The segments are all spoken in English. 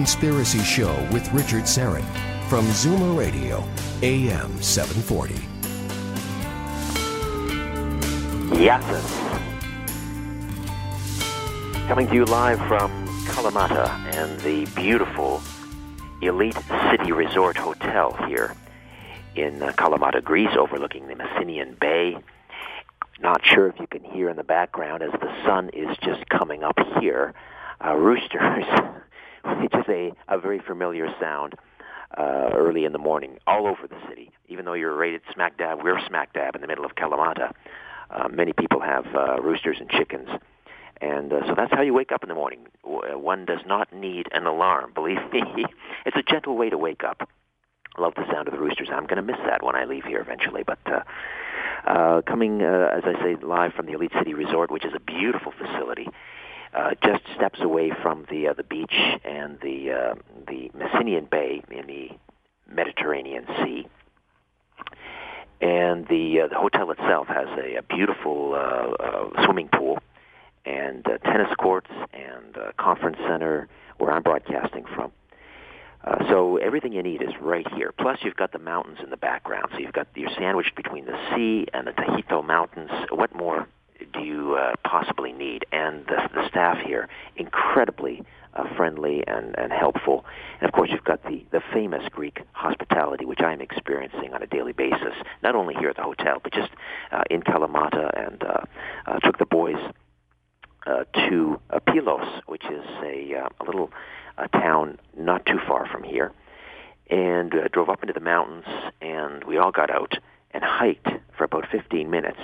Conspiracy Show with Richard Syrett from Zoomer Radio, AM 740. Yes. Coming to you live from Kalamata and the beautiful Elite City Resort Hotel here in uh, Kalamata, Greece, overlooking the Messinian Bay. Not sure if you can hear in the background as the sun is just coming up here. Uh, roosters, which is a, a very familiar sound uh, early in the morning all over the city. Even though you're rated smack dab, we're smack dab in the middle of Kalamata. Uh, many people have uh, roosters and chickens. And uh, so that's how you wake up in the morning. One does not need an alarm, believe me. it's a gentle way to wake up. I love the sound of the roosters. I'm going to miss that when I leave here eventually. But uh, uh, coming, uh, as I say, live from the Elite City Resort, which is a beautiful facility, uh, just steps away from the uh, the beach and the uh, the Messinian Bay in the Mediterranean Sea. And the uh, the hotel itself has a, a beautiful uh, uh, swimming pool and uh, tennis courts and uh, conference center where I'm broadcasting from. Uh, so everything you need is right here. Plus, you've got the mountains in the background. So you've got you're sandwiched between the sea and the Tahito Mountains. What more do you uh, possibly need? And the, the staff here, incredibly uh, friendly and, and helpful. And of course, you've got the, the famous Greek hospitality, which I'm experiencing on a daily basis, not only here at the hotel, but just uh, in Kalamata. And uh, uh, took the boys uh, to uh, Pylos, which is a, uh, a little uh, town not too far from here, and uh, drove up into the mountains, and we all got out and hiked for about 15 minutes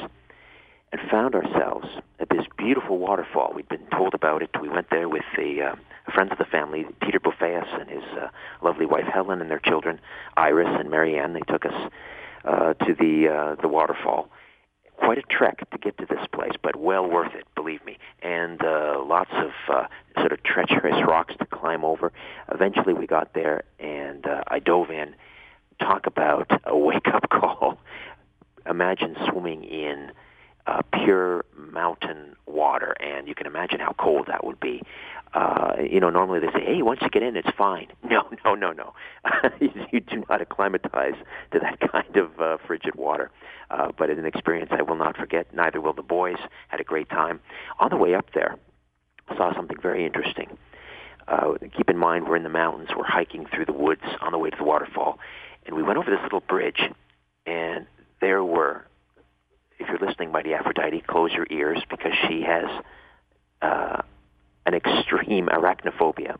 and found ourselves at this beautiful waterfall. We'd been told about it. We went there with the uh, friends of the family, Peter Buffeus and his uh, lovely wife Helen and their children, Iris and Marianne. They took us uh, to the uh, the waterfall. Quite a trek to get to this place, but well worth it, believe me. And uh, lots of uh, sort of treacherous rocks to climb over. Eventually, we got there, and uh, I dove in. Talk about a wake-up call. Imagine swimming in uh, pure mountain water, and you can imagine how cold that would be. Uh, you know, normally they say, "Hey, once you get in, it's fine." No, no, no, no. you do not acclimatize to that kind of uh, frigid water. Uh, but it's an experience I will not forget. Neither will the boys. Had a great time. On the way up there, saw something very interesting. Uh, keep in mind, we're in the mountains. We're hiking through the woods on the way to the waterfall, and we went over this little bridge, and there were if you're listening, Mighty Aphrodite, close your ears because she has uh, an extreme arachnophobia.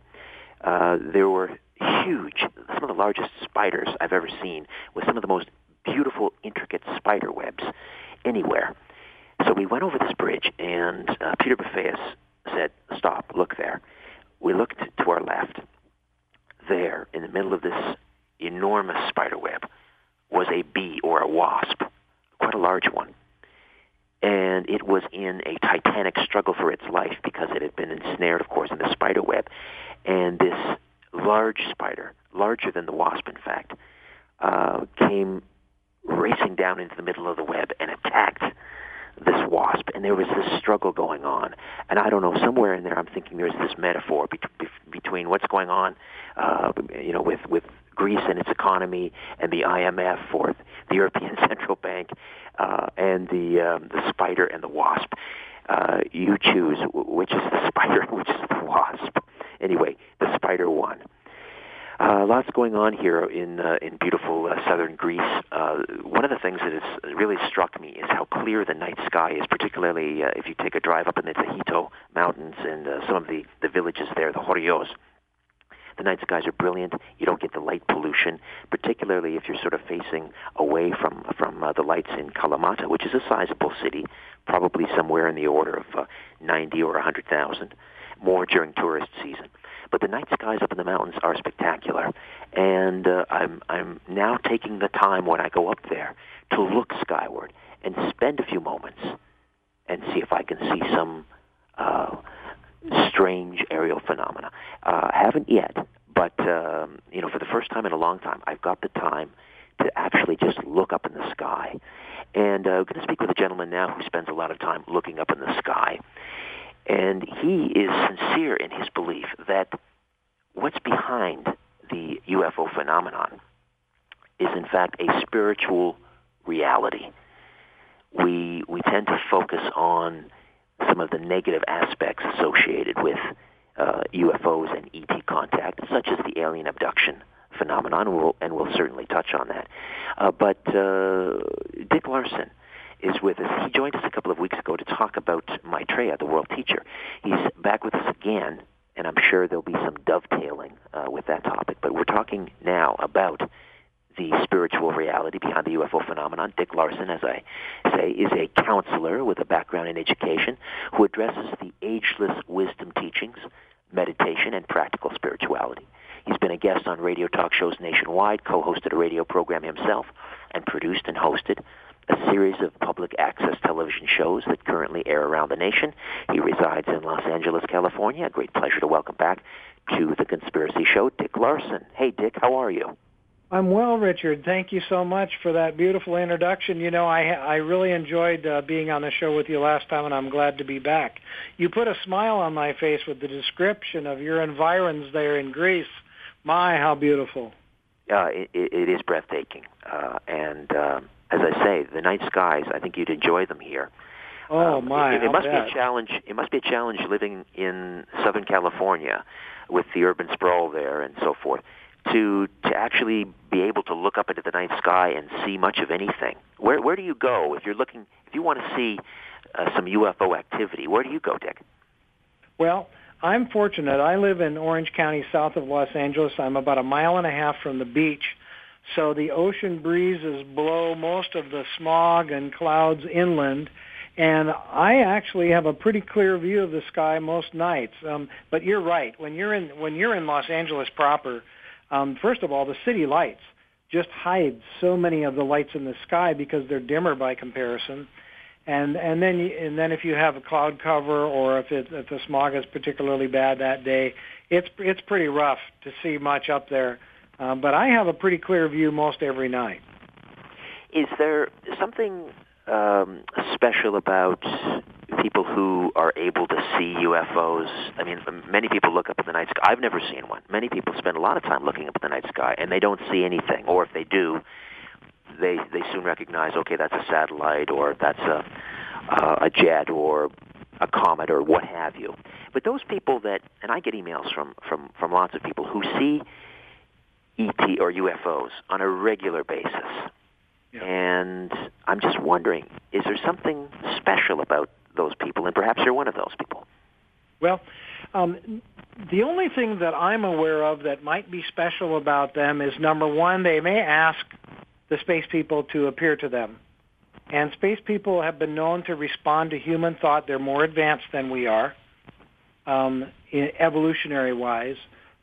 Uh, there were huge, some of the largest spiders I've ever seen, with some of the most beautiful, intricate spider webs anywhere. So we went over this bridge, and uh, Peter Buffeus said, "Stop! Look there." We looked to our left. There, in the middle of this enormous spider web, was a bee or a wasp, quite a large one and it was in a titanic struggle for its life because it had been ensnared, of course, in the spider web. And this large spider, larger than the wasp, in fact, uh, came racing down into the middle of the web and attacked this wasp, and there was this struggle going on. And I don't know, somewhere in there, I'm thinking there's this metaphor be- be- between what's going on, uh, you know, with with Greece and its economy, and the IMF or the European Central Bank, uh, and the um, the spider and the wasp. Uh, you choose which is the spider, which is the wasp. Anyway, the spider won. Uh, lots going on here in uh, in beautiful uh, southern Greece. Uh, one of the things that has really struck me is how clear the night sky is, particularly uh, if you take a drive up in the Tahito Mountains and uh, some of the, the villages there, the Horios. The night skies are brilliant. You don't get the light pollution, particularly if you're sort of facing away from from uh, the lights in Kalamata, which is a sizable city, probably somewhere in the order of uh, 90 or 100,000, more during tourist season. But the night skies up in the mountains are spectacular, and uh, I'm I'm now taking the time when I go up there to look skyward and spend a few moments and see if I can see some uh, strange aerial phenomena. Uh, haven't yet, but um, you know, for the first time in a long time, I've got the time to actually just look up in the sky. And uh, I'm going to speak with a gentleman now who spends a lot of time looking up in the sky. And he is sincere in his belief that what's behind the UFO phenomenon is in fact a spiritual reality. We, we tend to focus on some of the negative aspects associated with uh, UFOs and ET contact, such as the alien abduction phenomenon, and we'll, and we'll certainly touch on that. Uh, but uh, Dick Larson is with us. He joined us a couple of weeks ago to talk about Maitreya, the world teacher. He's back with us again, and I'm sure there'll be some dovetailing uh, with that topic. But we're talking now about the spiritual reality behind the UFO phenomenon. Dick Larson, as I say, is a counselor with a background in education who addresses the ageless wisdom teachings, meditation, and practical spirituality. He's been a guest on radio talk shows nationwide, co-hosted a radio program himself, and produced and hosted a series of public access television shows that currently air around the nation. He resides in Los Angeles, California. A great pleasure to welcome back to the Conspiracy Show, Dick Larson. Hey, Dick, how are you? I'm well, Richard. Thank you so much for that beautiful introduction. You know, I I really enjoyed uh, being on the show with you last time, and I'm glad to be back. You put a smile on my face with the description of your environs there in Greece. My, how beautiful! Uh, it, it is breathtaking, uh, and um, as I say, the night skies. I think you'd enjoy them here. Oh um, my! It, it must bet. be a challenge. It must be a challenge living in Southern California, with the urban sprawl there and so forth to to actually be able to look up into the night sky and see much of anything. Where where do you go if you're looking if you want to see uh, some UFO activity? Where do you go, Dick? Well, I'm fortunate. I live in Orange County, south of Los Angeles. I'm about a mile and a half from the beach. So the ocean breezes blow most of the smog and clouds inland, and I actually have a pretty clear view of the sky most nights. Um, but you're right. When you're in when you're in Los Angeles proper, um, first of all, the city lights just hide so many of the lights in the sky because they're dimmer by comparison. And and then and then if you have a cloud cover or if it, if the smog is particularly bad that day, it's it's pretty rough to see much up there. Uh, but I have a pretty clear view most every night. Is there something um, special about people who are able to see UFOs. I mean, many people look up at the night sky. I've never seen one. Many people spend a lot of time looking up at the night sky, and they don't see anything. Or if they do, they they soon recognize, okay, that's a satellite, or that's a uh, a jet, or a comet, or what have you. But those people that, and I get emails from from from lots of people who see ET or UFOs on a regular basis. Yeah. And I'm just wondering, is there something special about those people, and perhaps you're one of those people. Well, um, the only thing that I'm aware of that might be special about them is number one, they may ask the space people to appear to them. And space people have been known to respond to human thought. They're more advanced than we are, um, evolutionary wise.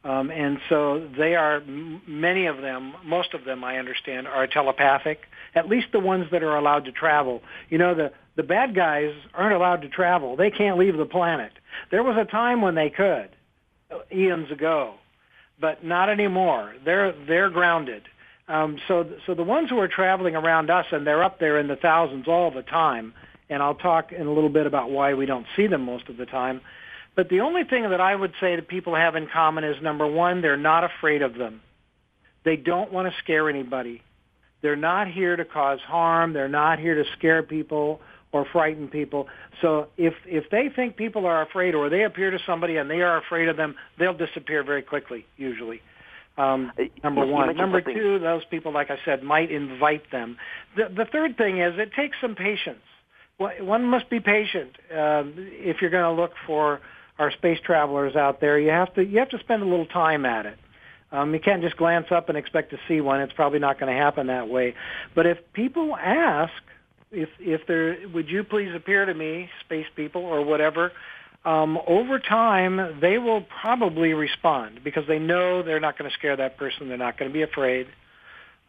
Um, and so they are, many of them, most of them I understand, are telepathic, at least the ones that are allowed to travel. You know, the, the bad guys aren't allowed to travel. They can't leave the planet. There was a time when they could, eons ago, but not anymore. They're, they're grounded. Um, so, so the ones who are traveling around us, and they're up there in the thousands all the time, and I'll talk in a little bit about why we don't see them most of the time. But the only thing that I would say that people have in common is number one, they're not afraid of them. They don't want to scare anybody. They're not here to cause harm. They're not here to scare people or frighten people. So if if they think people are afraid or they appear to somebody and they are afraid of them, they'll disappear very quickly usually. Um, uh, number one. Number two, those people, like I said, might invite them. The, the third thing is it takes some patience. One must be patient uh, if you're going to look for our space travelers out there. You have to you have to spend a little time at it. Um, you can't just glance up and expect to see one. It's probably not going to happen that way. But if people ask, if if there would you please appear to me, space people or whatever, um, over time they will probably respond because they know they're not going to scare that person. They're not going to be afraid.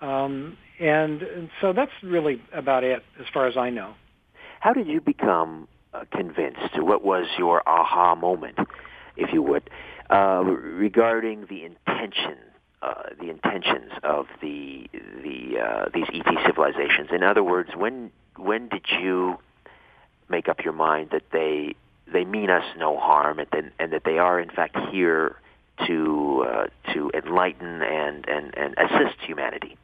Um, and, and so that's really about it as far as I know. How did you become uh, convinced? What was your aha moment, if you would? uh, regarding the intention, uh, the intentions of the the uh, these ET civilizations. In other words, when when did you make up your mind that they they mean us no harm and, and, and that they are in fact here to uh, to enlighten and, and, and assist humanity?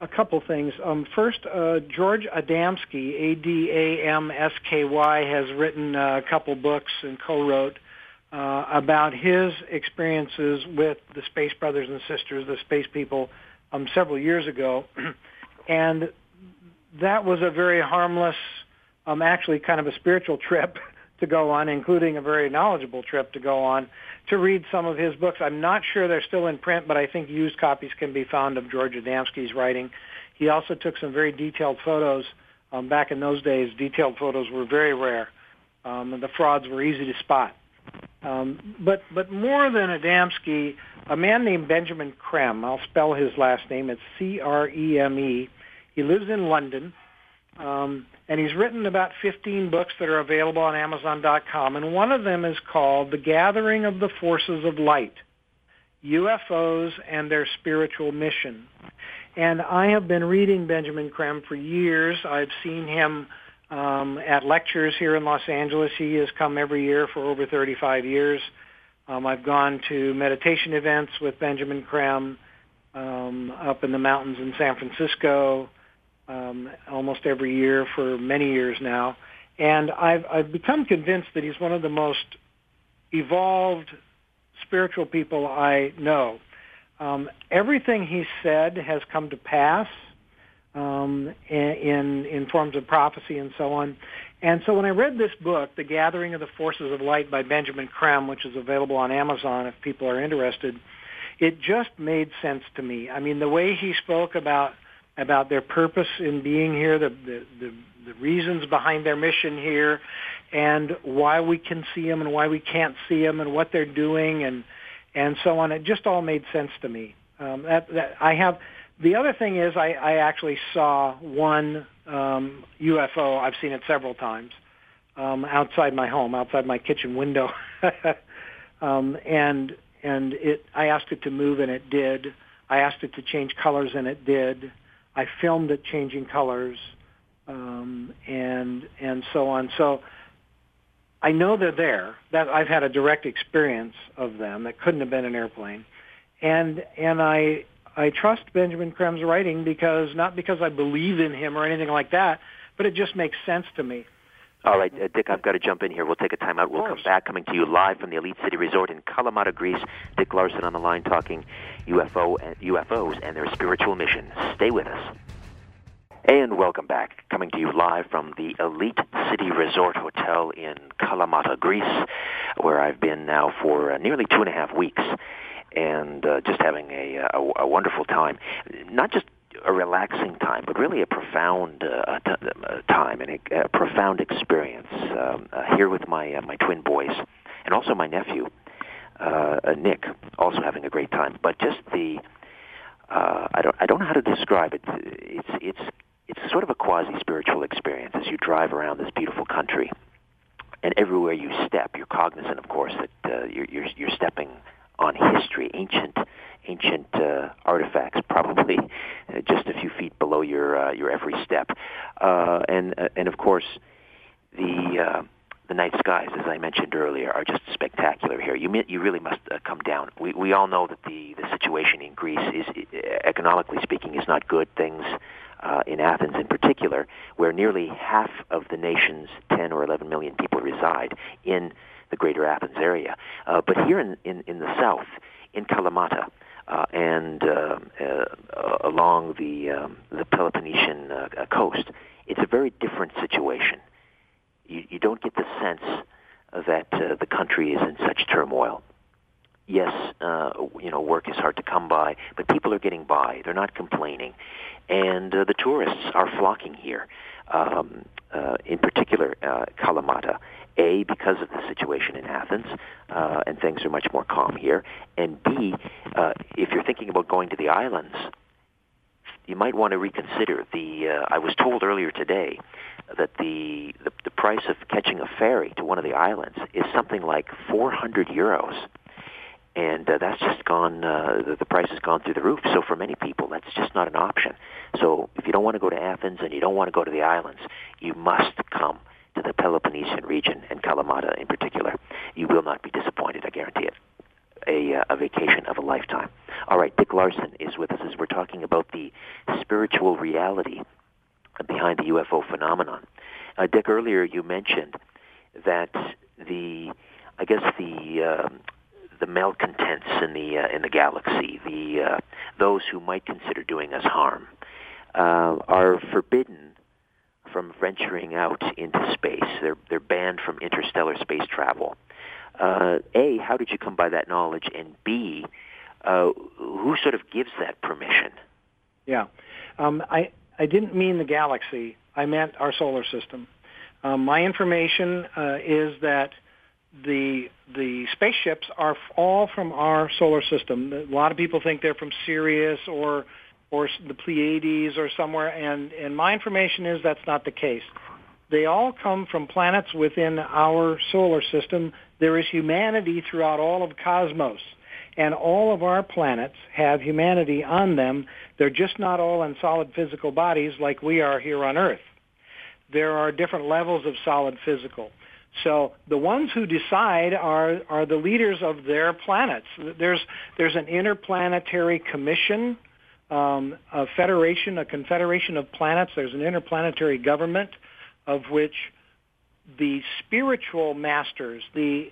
A couple things. Um, first, uh, George Adamski, A-D-A-M-S-K-Y, has written a couple books and co-wrote uh, about his experiences with the Space Brothers and Sisters, the Space People, um, several years ago, and that was a very harmless, um, actually kind of a spiritual trip to go on, including a very knowledgeable trip to go on to read some of his books. I'm not sure they're still in print, but I think used copies can be found of George Adamski's writing. He also took some very detailed photos. Um, back in those days, detailed photos were very rare, um, and the frauds were easy to spot. Um, but but more than Adamski, a man named Benjamin Creme. I'll spell his last name. It's C R E M E. He lives in London, um, and he's written about 15 books that are available on Amazon.com. And one of them is called "The Gathering of the Forces of Light: UFOs and Their Spiritual Mission." And I have been reading Benjamin Creme for years. I've seen him um, at lectures here in Los Angeles. He has come every year for over 35 years. Um, I've gone to meditation events with Benjamin Creme um, up in the mountains in San Francisco um, almost every year for many years now. And I've, I've become convinced that he's one of the most evolved spiritual people I know. Um, everything he said has come to pass um, in in forms of prophecy and so on. And so when I read this book, The Gathering of the Forces of Light by Benjamin Creme, which is available on Amazon if people are interested, it just made sense to me. I mean, the way he spoke about about their purpose in being here, the the, the, the reasons behind their mission here, and why we can see them and why we can't see them, and what they're doing, and and so on. It just all made sense to me. Um, that that I have the other thing is I, I actually saw one um, UFO. I've seen it several times um, outside my home, outside my kitchen window, um, and and it. I asked it to move, and it did. I asked it to change colors, and it did. I filmed it changing colors, um, and and so on. So I know they're there. That I've had a direct experience of them. That couldn't have been an airplane, and and I I trust Benjamin Creme's writing because not because I believe in him or anything like that, but it just makes sense to me. All right, uh, Dick, I've got to jump in here. We'll take a time out. We'll come back, coming to you live from the Elite City Resort in Kalamata, Greece. Dick Larson on the line talking UFO and UFOs and their spiritual mission. Stay with us. And welcome back, coming to you live from the Elite City Resort Hotel in Kalamata, Greece, where I've been now for uh, nearly two and a half weeks and uh, just having a, a, a wonderful time. Not just a relaxing time, but really a profound uh, t- time and a, a profound experience um, uh, here with my uh, my twin boys and also my nephew uh, uh, Nick, also having a great time. But just the uh, I don't I don't know how to describe it. It's it's it's sort of a quasi spiritual experience as you drive around this beautiful country, and everywhere you step, you're cognizant, of course, that uh, you're, you're you're stepping on history, ancient ancient uh, artifacts, probably just a few feet below your uh, your every step, uh, and uh, and of course the uh, the night skies, as I mentioned earlier, are just spectacular here. You you really must uh, come down. We we all know that the the situation in Greece is economically speaking is not good. Things uh, in Athens in particular, where nearly half of the nation's 10 or 11 million people reside in the greater Athens area. Uh, but here in, in, in the south, in Kalamata, uh, and uh, uh, along the um, the Peloponnesian uh, coast, it's a very different situation. You, you don't get the sense that uh, the country is in such turmoil. Yes, uh, you know, work is hard to come by, but people are getting by. They're not complaining, and uh, the tourists are flocking here. Um, uh, in particular, uh, Kalamata. A, because of the situation in Athens, uh, and things are much more calm here. And B, uh, if you're thinking about going to the islands, you might want to reconsider the. Uh, I was told earlier today that the, the the price of catching a ferry to one of the islands is something like 400 euros and uh, that's just gone. Uh, the, the price has gone through the roof. So for many people, that's just not an option. So if you don't want to go to Athens and you don't want to go to the islands, you must come to the Peloponnesian region and Kalamata in particular. You will not be disappointed. I guarantee it. A, uh, a vacation of a lifetime. All right, Dick Larson is with us as we're talking about the spiritual reality behind the UFO phenomenon. Uh, Dick, earlier you mentioned that the, I guess the um, the malcontents in the uh, in the galaxy, the uh, those who might consider doing us harm, uh, are forbidden from venturing out into space. They're they're banned from interstellar space travel. Uh, a, how did you come by that knowledge? And B, uh, who sort of gives that permission? Yeah, um, I I didn't mean the galaxy. I meant our solar system. Um, my information uh, is that the the spaceships are all from our solar system. A lot of people think they're from Sirius or or the Pleiades or somewhere, and and my information is that's not the case. They all come from planets within our solar system. There is humanity throughout all of cosmos, and all of our planets have humanity on them. They're just not all in solid physical bodies like we are here on Earth. There are different levels of solid physical. So the ones who decide are are the leaders of their planets. There's there's an interplanetary commission, um, a federation, a confederation of planets. There's an interplanetary government, of which the spiritual masters, the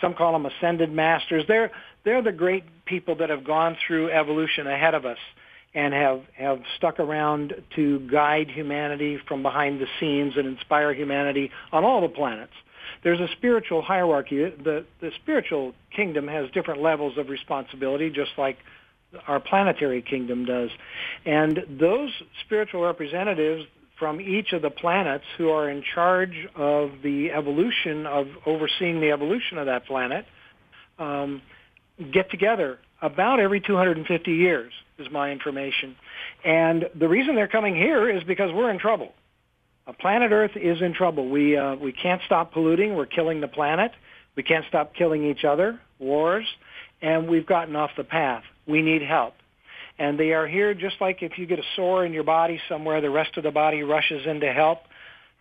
some call them ascended masters. They're they're the great people that have gone through evolution ahead of us and have have stuck around to guide humanity from behind the scenes and inspire humanity on all the planets there's a spiritual hierarchy. The, the spiritual kingdom has different levels of responsibility, just like our planetary kingdom does. And those spiritual representatives from each of the planets who are in charge of the evolution of overseeing the evolution of that planet um, get together about every 250 years is my information. And the reason they're coming here is because we're in trouble. Uh, planet Earth is in trouble. We uh, we can't stop polluting. We're killing the planet. We can't stop killing each other. Wars, and we've gotten off the path. We need help. And they are here just like if you get a sore in your body somewhere, the rest of the body rushes in to help.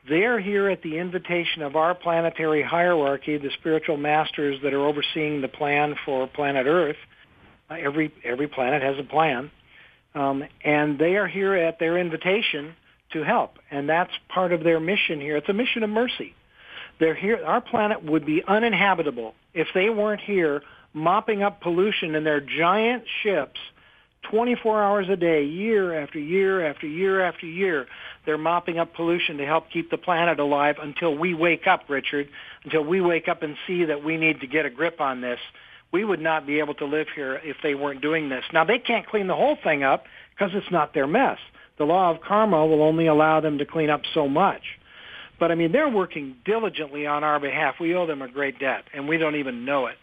They're here at the invitation of our planetary hierarchy, the spiritual masters that are overseeing the plan for planet Earth. Uh, every every planet has a plan, um, and they are here at their invitation to help. And that's part of their mission here. It's a mission of mercy. They're here. Our planet would be uninhabitable if they weren't here mopping up pollution in their giant ships 24 hours a day, year after year after year after year. They're mopping up pollution to help keep the planet alive until we wake up, Richard, until we wake up and see that we need to get a grip on this. We would not be able to live here if they weren't doing this. Now, they can't clean the whole thing up because it's not their mess the law of karma will only allow them to clean up so much. But I mean, they're working diligently on our behalf. We owe them a great debt, and we don't even know it.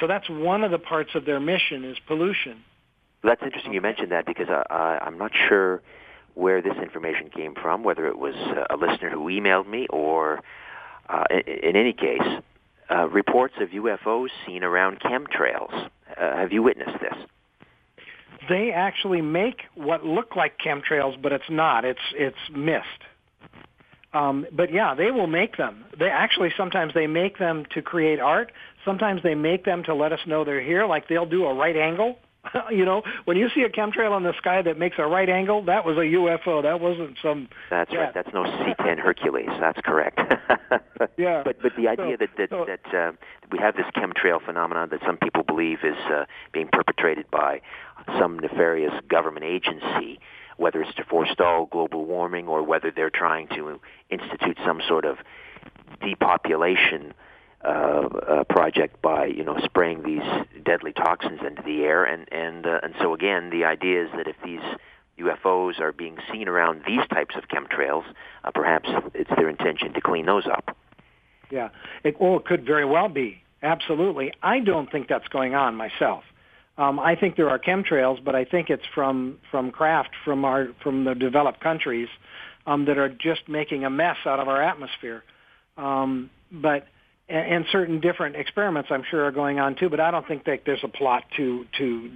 So that's one of the parts of their mission is pollution. That's interesting you mentioned that because uh, I'm not sure where this information came from, whether it was a listener who emailed me or, uh, in, in any case, uh, reports of UFOs seen around chemtrails Uh, have you witnessed this? They actually make what look like chemtrails, but it's not. It's it's mist. Um, but yeah, they will make them. They actually sometimes they make them to create art. Sometimes they make them to let us know they're here. Like they'll do a right angle you know, when you see a chemtrail in the sky that makes a right angle, that was a UFO. That wasn't some. That's yeah. right. That's no C-10 Hercules. That's correct. yeah. But but the idea so, that that, so, that uh, we have this chemtrail phenomenon that some people believe is uh, being perpetrated by some nefarious government agency, whether it's to forestall global warming or whether they're trying to institute some sort of depopulation uh, uh, project by you know spraying these deadly toxins into the air, and and uh, and so again, the idea is that if these UFOs are being seen around these types of chemtrails, uh, perhaps it's their intention to clean those up. Yeah, it, well, it could very well be. Absolutely, I don't think that's going on myself. Um, I think there are chemtrails, but I think it's from from craft from our from the developed countries um, that are just making a mess out of our atmosphere. Um, but and certain different experiments I'm sure are going on too, but I don't think that there's a plot to to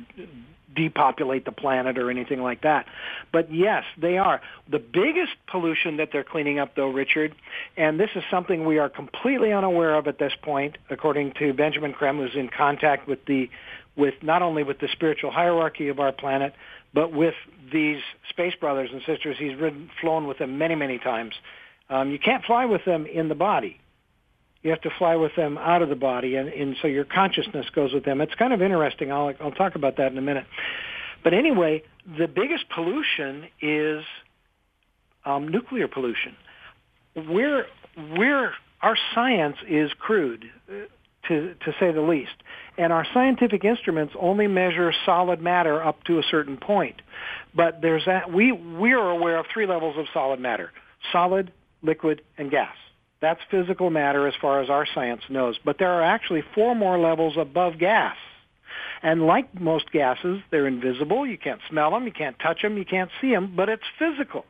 depopulate the planet or anything like that. But yes, they are. The biggest pollution that they're cleaning up though, Richard, and this is something we are completely unaware of at this point, according to Benjamin Creme, who's in contact with the with not only with the spiritual hierarchy of our planet, but with these space brothers and sisters. He's ridden, flown with them many, many times. Um, you can't fly with them in the body you have to fly with them out of the body, and, and so your consciousness goes with them. It's kind of interesting. I'll, I'll talk about that in a minute. But anyway, the biggest pollution is um, nuclear pollution. We're, we're, our science is crude, uh, to, to say the least. And our scientific instruments only measure solid matter up to a certain point. But there's that, we, we are aware of three levels of solid matter, solid, liquid, and gas. That's physical matter as far as our science knows. But there are actually four more levels above gas. And like most gases, they're invisible. You can't smell them, you can't touch them, you can't see them, but it's physical.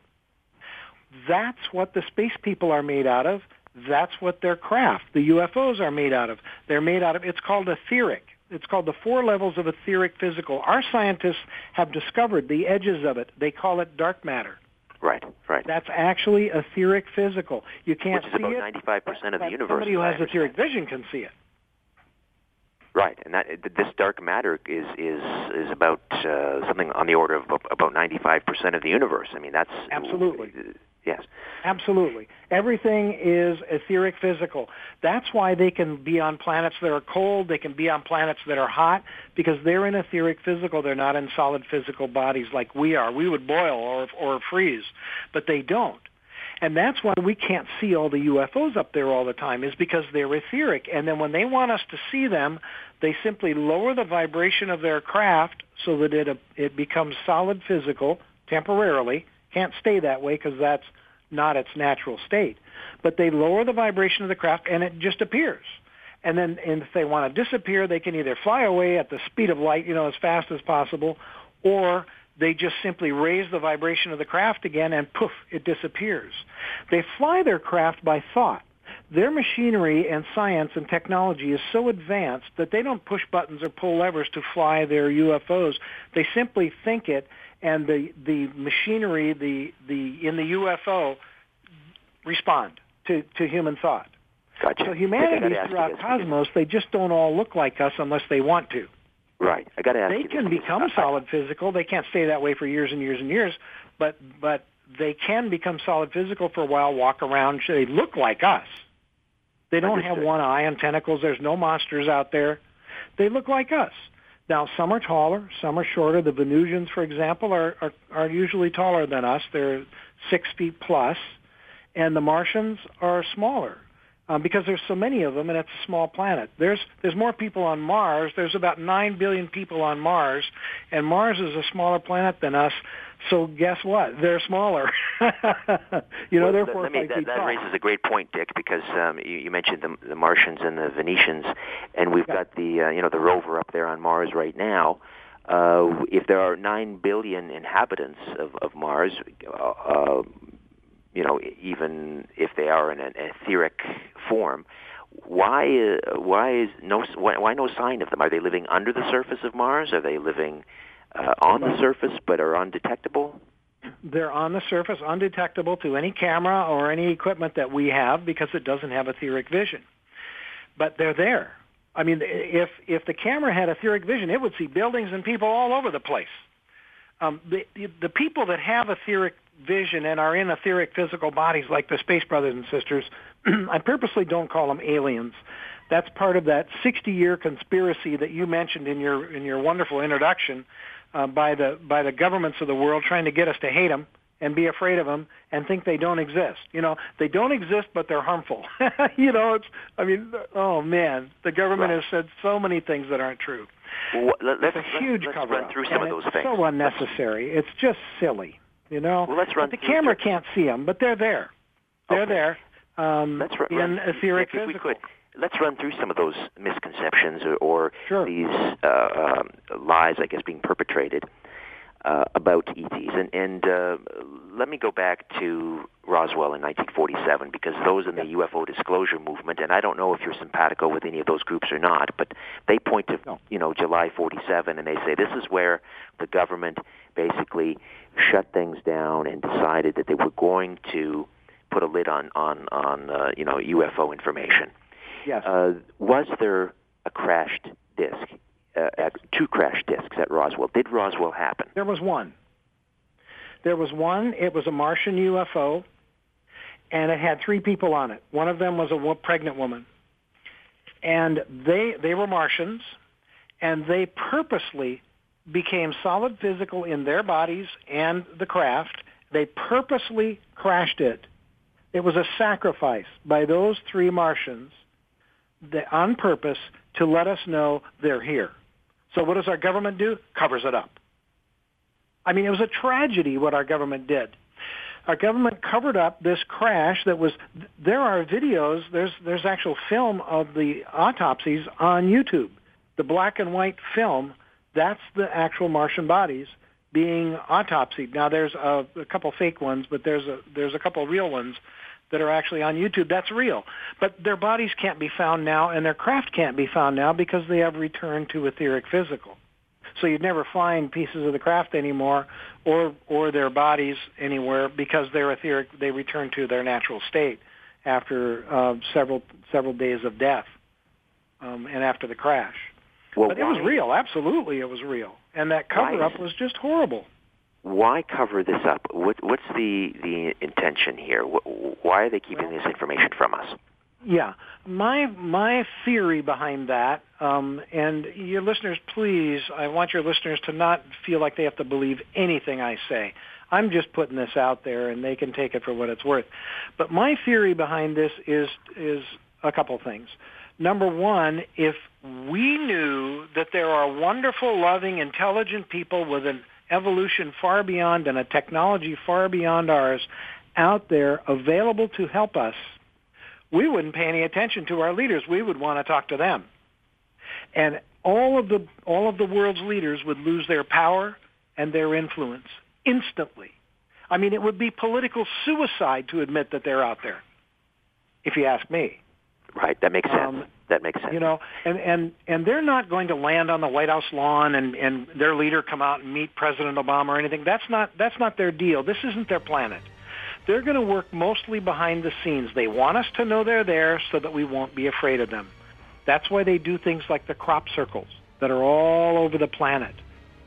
That's what the space people are made out of. That's what their craft, the UFOs, are made out of. They're made out of, it's called etheric. It's called the four levels of etheric physical. Our scientists have discovered the edges of it. They call it dark matter. Right, right. That's actually etheric physical. You can't Which is see about ninety-five percent of the universe. Somebody who has etheric vision can see it. Right, and that this dark matter is is is about uh, something on the order of about ninety-five percent of the universe. I mean, that's absolutely Yes. Absolutely. Everything is etheric physical. That's why they can be on planets that are cold, they can be on planets that are hot, because they're in etheric physical. They're not in solid physical bodies like we are. We would boil or, or freeze, but they don't. And that's why we can't see all the UFOs up there all the time, is because they're etheric. And then when they want us to see them, they simply lower the vibration of their craft so that it, it becomes solid physical temporarily can't stay that way because that's not its natural state. But they lower the vibration of the craft and it just appears. And then and if they want to disappear, they can either fly away at the speed of light, you know, as fast as possible, or they just simply raise the vibration of the craft again and poof, it disappears. They fly their craft by thought. Their machinery and science and technology is so advanced that they don't push buttons or pull levers to fly their UFOs. They simply think it and the the machinery, the the in the UFO respond to to human thought. Gotcha. So humanity throughout cosmos, they just don't all look like us unless they want to. Right. I got to ask they can become solid physical. They can't stay that way for years and years and years, but but they can become solid physical for a while. Walk around. They look like us. They don't Understood. have one eye and tentacles. There's no monsters out there. They look like us. Now, some are taller, some are shorter. The Venusians, for example, are, are, are usually taller than us. They're six feet plus, and the Martians are smaller um, because there's so many of them, and it's a small planet. There's there's more people on Mars. There's about nine billion people on Mars, and Mars is a smaller planet than us. So guess what? They're smaller. you know, well, let me, that, that raises a great point, Dick, because um, you, you mentioned the, the Martians and the Venetians, and we've Yeah. got the uh, you know the rover up there on Mars right now. Uh, if there are nine billion inhabitants of, of Mars, uh, uh, you know, even if they are in an etheric form, why uh, why is no why, why no sign of them? Are they living under the surface of Mars? Are they living uh, on the surface but are undetectable? They're on the surface, undetectable to any camera or any equipment that we have because it doesn't have etheric vision. But they're there. I mean, if if the camera had etheric vision, it would see buildings and people all over the place. Um, the, the people that have etheric vision and are in etheric physical bodies like the Space Brothers and Sisters, I purposely don't call them aliens. That's part of that 60-year conspiracy that you mentioned in your in your wonderful introduction uh, by the by the governments of the world trying to get us to hate them and be afraid of them and think they don't exist. You know, they don't exist, but they're harmful. you know, it's. I mean, oh man, the government right. has said so many things that aren't true. Well, let, it's a huge let's cover run through some of those it's things. So unnecessary. It's just silly. You know, well, let's run but the camera through. can't see them, but they're there. They're okay. there. Um, let's run, in run, etheric if we could, let's run through some of those misconceptions or, or sure. these uh, um, lies, I guess, being perpetrated uh, about ETs. And, and uh, let me go back to Roswell in 1947 because those in the UFO disclosure movement, and I don't know if you're simpatico with any of those groups or not, but they point to no. you know July 47 and they say this is where the government basically shut things down and decided that they were going to put a lid on on on uh, you know UFO information. Yes. Uh, was there a crashed disc? Uh, at two crash discs at Roswell. Did Roswell happen? There was one. There was one. It was a Martian UFO, and it had three people on it. One of them was a pregnant woman, and they they were Martians, and they purposely became solid physical in their bodies and the craft. They purposely crashed it. It was a sacrifice by those three Martians that, on purpose to let us know they're here. So what does our government do? Covers it up. I mean, it was a tragedy what our government did. Our government covered up this crash that was. There are videos. There's there's actual film of the autopsies on YouTube. The black and white film. That's the actual Martian bodies being autopsied. Now there's a, a couple fake ones, but there's a there's a couple real ones that are actually on YouTube. That's real. But their bodies can't be found now, and their craft can't be found now because they have returned to etheric physical. So you'd never find pieces of the craft anymore, or or their bodies anywhere because they're etheric. They return to their natural state after uh, several several days of death, um, and after the crash. Well, but it was real. Absolutely, it was real, and that cover up was just horrible why cover this up? What, what's the the intention here? Why are they keeping this information from us? Yeah, my my theory behind that, um, and your listeners, please, I want your listeners to not feel like they have to believe anything I say. I'm just putting this out there, and they can take it for what it's worth. But my theory behind this is is a couple things. Number one, if we knew that there are wonderful, loving, intelligent people with an evolution far beyond and a technology far beyond ours out there available to help us, we wouldn't pay any attention to our leaders. We would want to talk to them. And all of the all of the world's leaders would lose their power and their influence instantly. I mean, it would be political suicide to admit that they're out there. If you ask me. Right, that makes sense. Um, that makes sense. You know, and and and they're not going to land on the White House lawn and and their leader come out and meet President Obama or anything. That's not that's not their deal. This isn't their planet. They're going to work mostly behind the scenes. They want us to know they're there so that we won't be afraid of them. That's why they do things like the crop circles that are all over the planet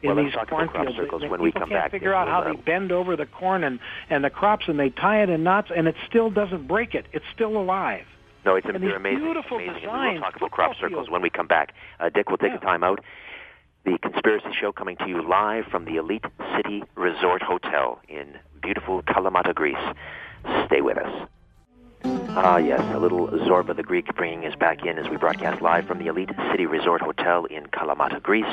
in well, these cornfields. Crop when we come can't back. figure out how they bend over the corn and and the crops and they tie it in knots and it still doesn't break it. It's still alive. No, it's and they're amazing. Beautiful amazing. Designs, and we will talk about crop circles when we come back. Uh, Dick, we'll take yeah. a time out. The Conspiracy Show coming to you live from the Elite City Resort Hotel in beautiful Kalamata, Greece. Stay with us. Ah, yes, a little Zorba the Greek bringing us back in as we broadcast live from the Elite City Resort Hotel in Kalamata, Greece.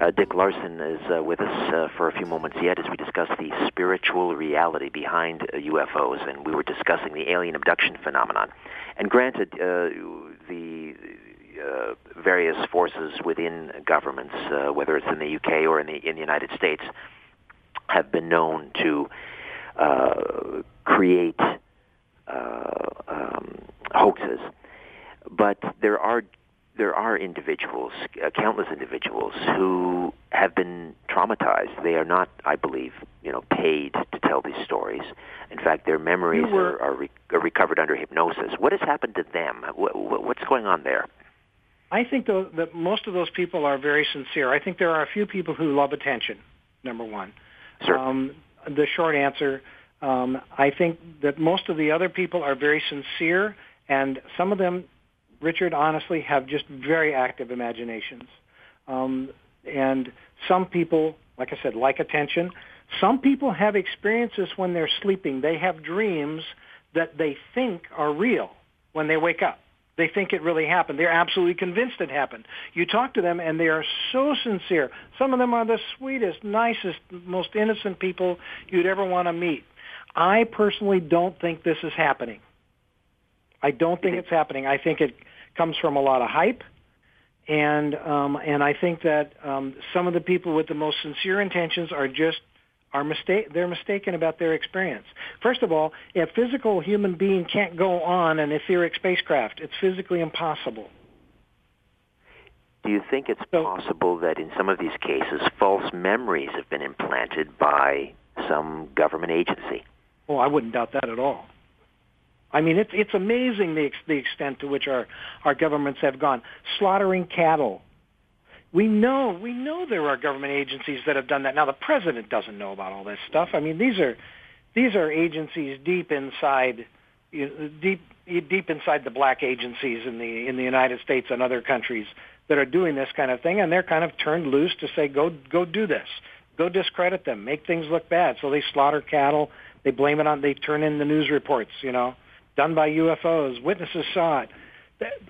Uh, Dick Larson is uh, with us uh, for a few moments yet as we discuss the spiritual reality behind UFOs, and we were discussing the alien abduction phenomenon. And granted, uh, the uh, various forces within governments, uh, whether it's in the UK or in the in the United States, have been known to create uh, um, hoaxes. but there are there are individuals, uh, countless individuals, who have been traumatized. They are not, I believe, you know, paid to tell these stories. In fact, their memories are, are, re- are, recovered under hypnosis. What has happened to them? What, what's going on there? I think though, that most of those people are very sincere. I think there are a few people who love attention. Number one. Sure. Um, the short answer. Um, I think that most of the other people are very sincere, and some of them Richard, honestly, have just very active imaginations. Um, and some people, like I said, like attention. Some people have experiences when they're sleeping. They have dreams that they think are real when they wake up. They think it really happened. They're absolutely convinced it happened. You talk to them and they are so sincere. Some of them are the sweetest, nicest, most innocent people you'd ever want to meet. I personally don't think this is happening. I don't think it's happening. I think it comes from a lot of hype, and um, and I think that um, some of the people with the most sincere intentions are just are mistake they're mistaken about their experience. First of all, a physical human being can't go on an etheric spacecraft. It's physically impossible. Do you think it's so, possible that in some of these cases false memories have been implanted by some government agency? Oh, I wouldn't doubt that at all. I mean, it's it's amazing the the extent to which our our governments have gone slaughtering cattle. We know we know there are government agencies that have done that. Now the president doesn't know about all this stuff. I mean, these are these are agencies deep inside deep deep inside the black agencies in the in the United States and other countries that are doing this kind of thing, and they're kind of turned loose to say, go go do this, go discredit them, make things look bad. So they slaughter cattle. They blame it on. They turn in the news reports. You know done by UFOs. Witnesses saw it.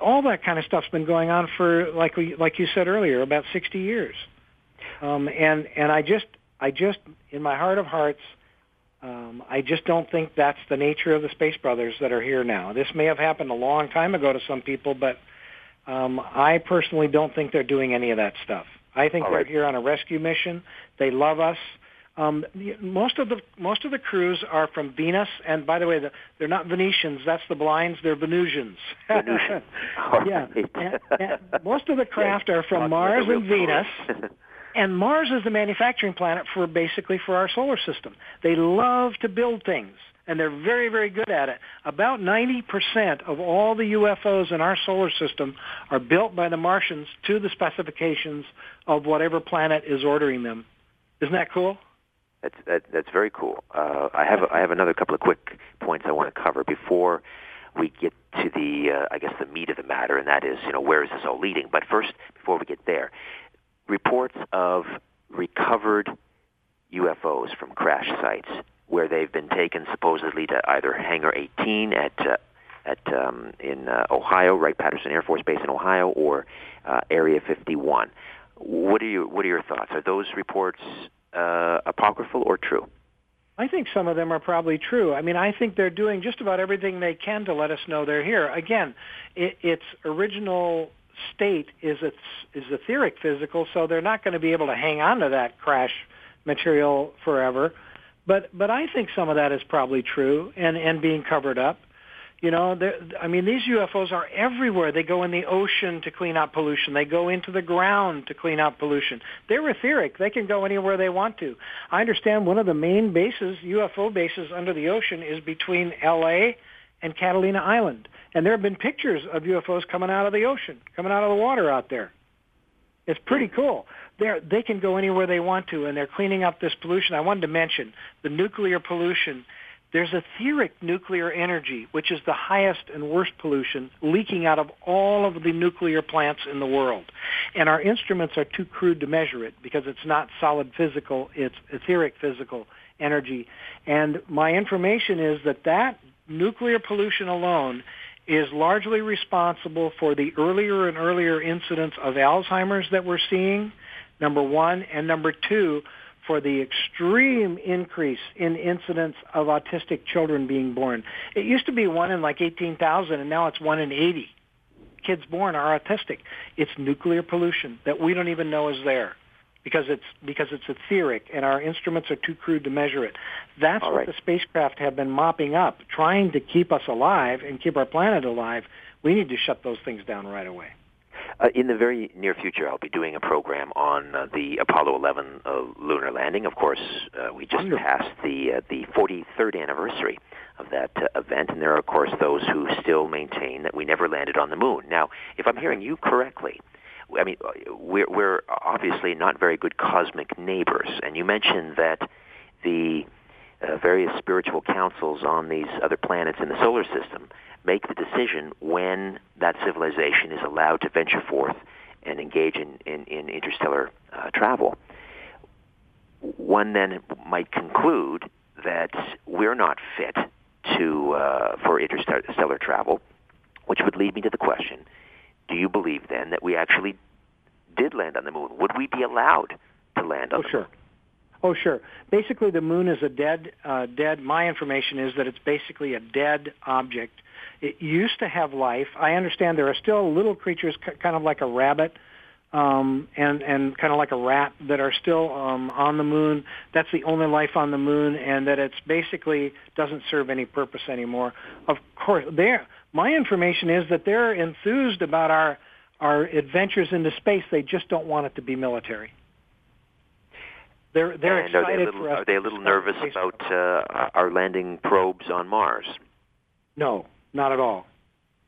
All that kind of stuff's been going on for, like we, like you said earlier, about 60 years. Um, and and I just, I just, in my heart of hearts, um, I just don't think that's the nature of the Space Brothers that are here now. This may have happened a long time ago to some people, but um, I personally don't think they're doing any of that stuff. I think they're here on a rescue mission. They love us. Um, most of the most of the crews are from Venus, and by the way, the, they're not Venetians. That's the blinds. They're Venusians. Venusians. yeah. And, and most of the craft are from Mars and Venus. and Mars is the manufacturing planet for basically for our solar system. They love to build things, and they're very, very good at it. About 90% of all the UFOs in our solar system are built by the Martians to the specifications of whatever planet is ordering them. Isn't that cool? That's that, that's very cool. Uh, I have I have another couple of quick points I want to cover before we get to the uh, I guess the meat of the matter, and that is you know where is this all leading? But first, before we get there, reports of recovered UFOs from crash sites where they've been taken supposedly to either Hangar 18 at uh, at um, in uh, Ohio, Wright-Patterson Air Force Base in Ohio, or uh, Area 51. What are you What are your thoughts? Are those reports uh, apocryphal or true? I think some of them are probably true. I mean, I think they're doing just about everything they can to let us know they're here. Again, it, its original state is its is etheric physical, so they're not going to be able to hang on to that crash material forever. But but I think some of that is probably true and and being covered up. You know, I mean, these UFOs are everywhere. They go in the ocean to clean out pollution. They go into the ground to clean out pollution. They're etheric. They can go anywhere they want to. I understand one of the main bases, UFO bases under the ocean, is between L.A. and Catalina Island. And there have been pictures of UFOs coming out of the ocean, coming out of the water out there. It's pretty cool. They're, they can go anywhere they want to, and they're cleaning up this pollution. I wanted to mention the nuclear pollution there's etheric nuclear energy, which is the highest and worst pollution, leaking out of all of the nuclear plants in the world. And our instruments are too crude to measure it because it's not solid physical, it's etheric physical energy. And my information is that that nuclear pollution alone is largely responsible for the earlier and earlier incidents of Alzheimer's that we're seeing, number one, and number two, for the extreme increase in incidence of autistic children being born. It used to be one in like 18,000 and now it's one in 80. Kids born are autistic. It's nuclear pollution that we don't even know is there. because it's because it's etheric and our instruments are too crude to measure it. That's All what right. the spacecraft have been mopping up, trying to keep us alive and keep our planet alive. We need to shut those things down right away. Uh, in the very near future, I'll be doing a program on uh, the Apollo 11 uh, lunar landing. Of course, uh, we just Wonderful. passed the uh, the 43rd anniversary of that uh, event, and there are, of course, those who still maintain that we never landed on the moon. Now, if I'm hearing you correctly, I mean, we're, we're obviously not very good cosmic neighbors, and you mentioned that the uh, various spiritual councils on these other planets in the solar system make the decision when that civilization is allowed to venture forth and engage in, in, in interstellar uh, travel. One then might conclude that we're not fit to uh, for interstellar travel, which would lead me to the question: Do you believe then that we actually did land on the moon? Would we be allowed to land on Oh, the sure. moon? Oh, sure. Basically, the moon is a dead, uh, dead. My information is that it's basically a dead object. It used to have life. I understand there are still little creatures, k- kind of like a rabbit, um, and and kind of like a rat, that are still um, on the moon. That's the only life on the moon, and that it's basically doesn't serve any purpose anymore. Of course, there. My information is that they're enthused about our our adventures into space. They just don't want it to be military. They're they're and are they a little, for us. are they a little nervous about uh, our landing probes on Mars? No, not at all.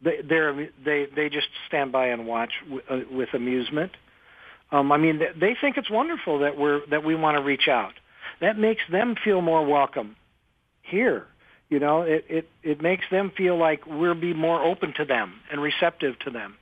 They they're, they they just stand by and watch w- uh, with amusement. Um, I mean, they, they think it's wonderful that we're that we want to reach out. That makes them feel more welcome here. You know, it it it makes them feel like we'll be more open to them and receptive to them.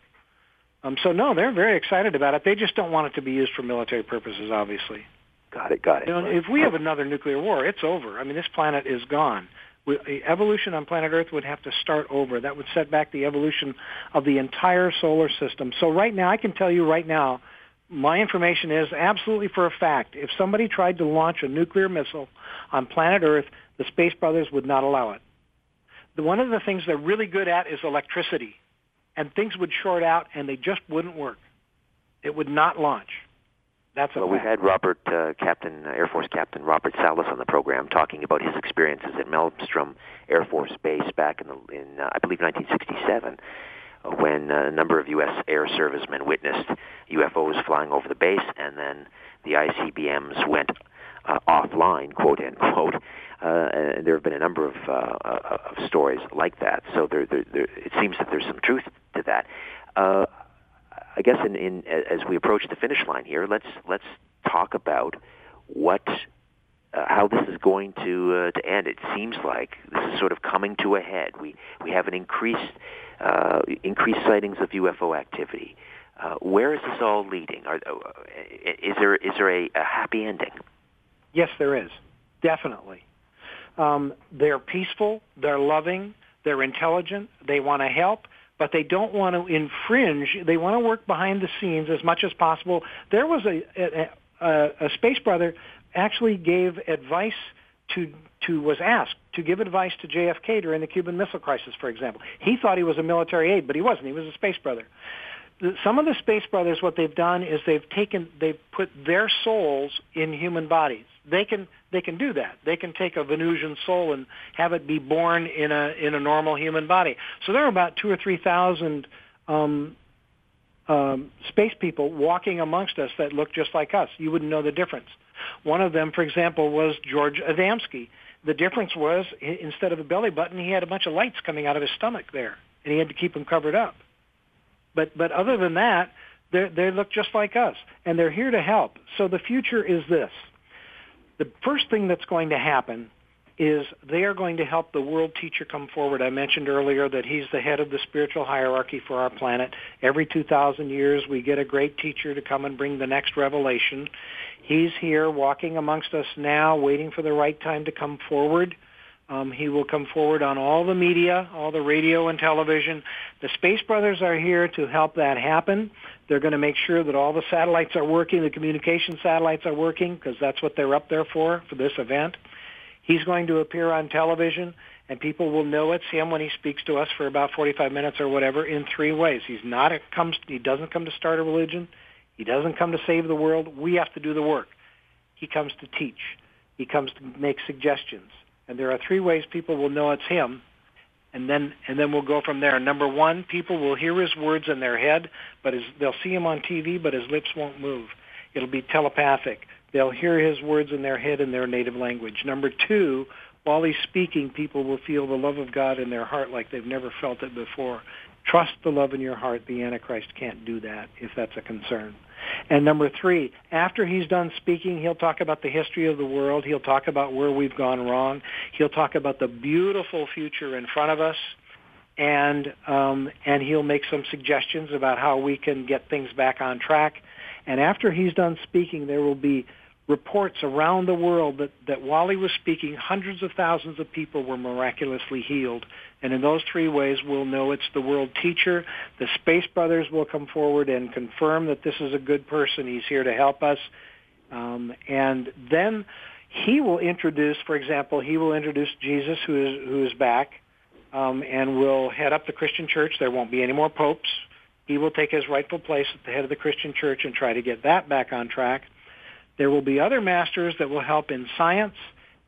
Um, so no, they're very excited about it. They just don't want it to be used for military purposes, obviously. Got it. Got it. You if we have another nuclear war, it's over. I mean, this planet is gone. We, evolution on planet Earth would have to start over. That would set back the evolution of the entire solar system. So right now, I can tell you right now, my information is absolutely for a fact. If somebody tried to launch a nuclear missile on planet Earth, the Space Brothers would not allow it. The, one of the things they're really good at is electricity. And things would short out and they just wouldn't work. It would not launch. That's Well, we've had Robert, uh, Captain uh, Air Force Captain Robert Salas on the program talking about his experiences at Malmstrom Air Force Base back in the in uh, I believe 1967, uh, when uh, a number of U.S. Air Servicemen witnessed UFOs flying over the base, and then the ICBMs went uh, offline, quote unquote. Uh, and there have been a number of, of stories like that. So there, there, there, it seems that there's some truth to that. I guess in, in as we approach the finish line here, let's let's talk about what uh, how this is going to uh, to end. It seems like this is sort of coming to a head. We we have an increased uh, increased sightings of UFO activity. Uh, where is this all leading? Are, uh, is there is there a, a happy ending? Yes, there is. Definitely. Um, they're peaceful. They're loving. They're intelligent. They want to help, but they don't want to infringe. They want to work behind the scenes as much as possible. There was a, a, a, a space brother actually gave advice to to was asked to give advice to JFK during the Cuban Missile Crisis, for example. He thought he was a military aide, but he wasn't. He was a space brother some of the space brothers what they've done is they've taken they've put their souls in human bodies. They can they can do that. They can take a venusian soul and have it be born in a in a normal human body. So there are about two or three thousand um um space people walking amongst us that look just like us. You wouldn't know the difference. One of them for example was george adamski. The difference was instead of a belly button he had a bunch of lights coming out of his stomach there and he had to keep them covered up but but other than that, they they look just like us, and they're here to help. So the future is this: the first thing that's going to happen is they are going to help the world teacher come forward. I mentioned earlier that he's the head of the spiritual hierarchy for our planet. Every 2,000 years, we get a great teacher to come and bring the next revelation. He's here walking amongst us now, waiting for the right time to come forward. Um, he will come forward on all the media, all the radio and television. The Space Brothers are here to help that happen. They're going to make sure that all the satellites are working, the communication satellites are working, because that's what they're up there for, for this event. He's going to appear on television, and people will know it, see him when he speaks to us for about 45 minutes or whatever in three ways. He's not a, comes, he doesn't come to start a religion. He doesn't come to save the world. We have to do the work. He comes to teach. He comes to make suggestions. And there are three ways people will know it's him. And then, and then we'll go from there. Number one, people will hear his words in their head, but his, they'll see him on TV, but his lips won't move. It'll be telepathic. They'll hear his words in their head in their native language. Number two, while he's speaking, people will feel the love of God in their heart like they've never felt it before. Trust the love in your heart. The Antichrist can't do that if that's a concern. And number three, after he's done speaking, he'll talk about the history of the world. He'll talk about where we've gone wrong. He'll talk about the beautiful future in front of us. And, um, and he'll make some suggestions about how we can get things back on track. And after he's done speaking, there will be reports around the world that, that while he was speaking, hundreds of thousands of people were miraculously healed. And in those three ways, we'll know it's the world teacher. The Space Brothers will come forward and confirm that this is a good person. He's here to help us. Um, and then he will introduce, for example, he will introduce Jesus, who is who is back, um, and will head up the Christian church. There won't be any more popes. He will take his rightful place at the head of the Christian church and try to get that back on track. There will be other masters that will help in science,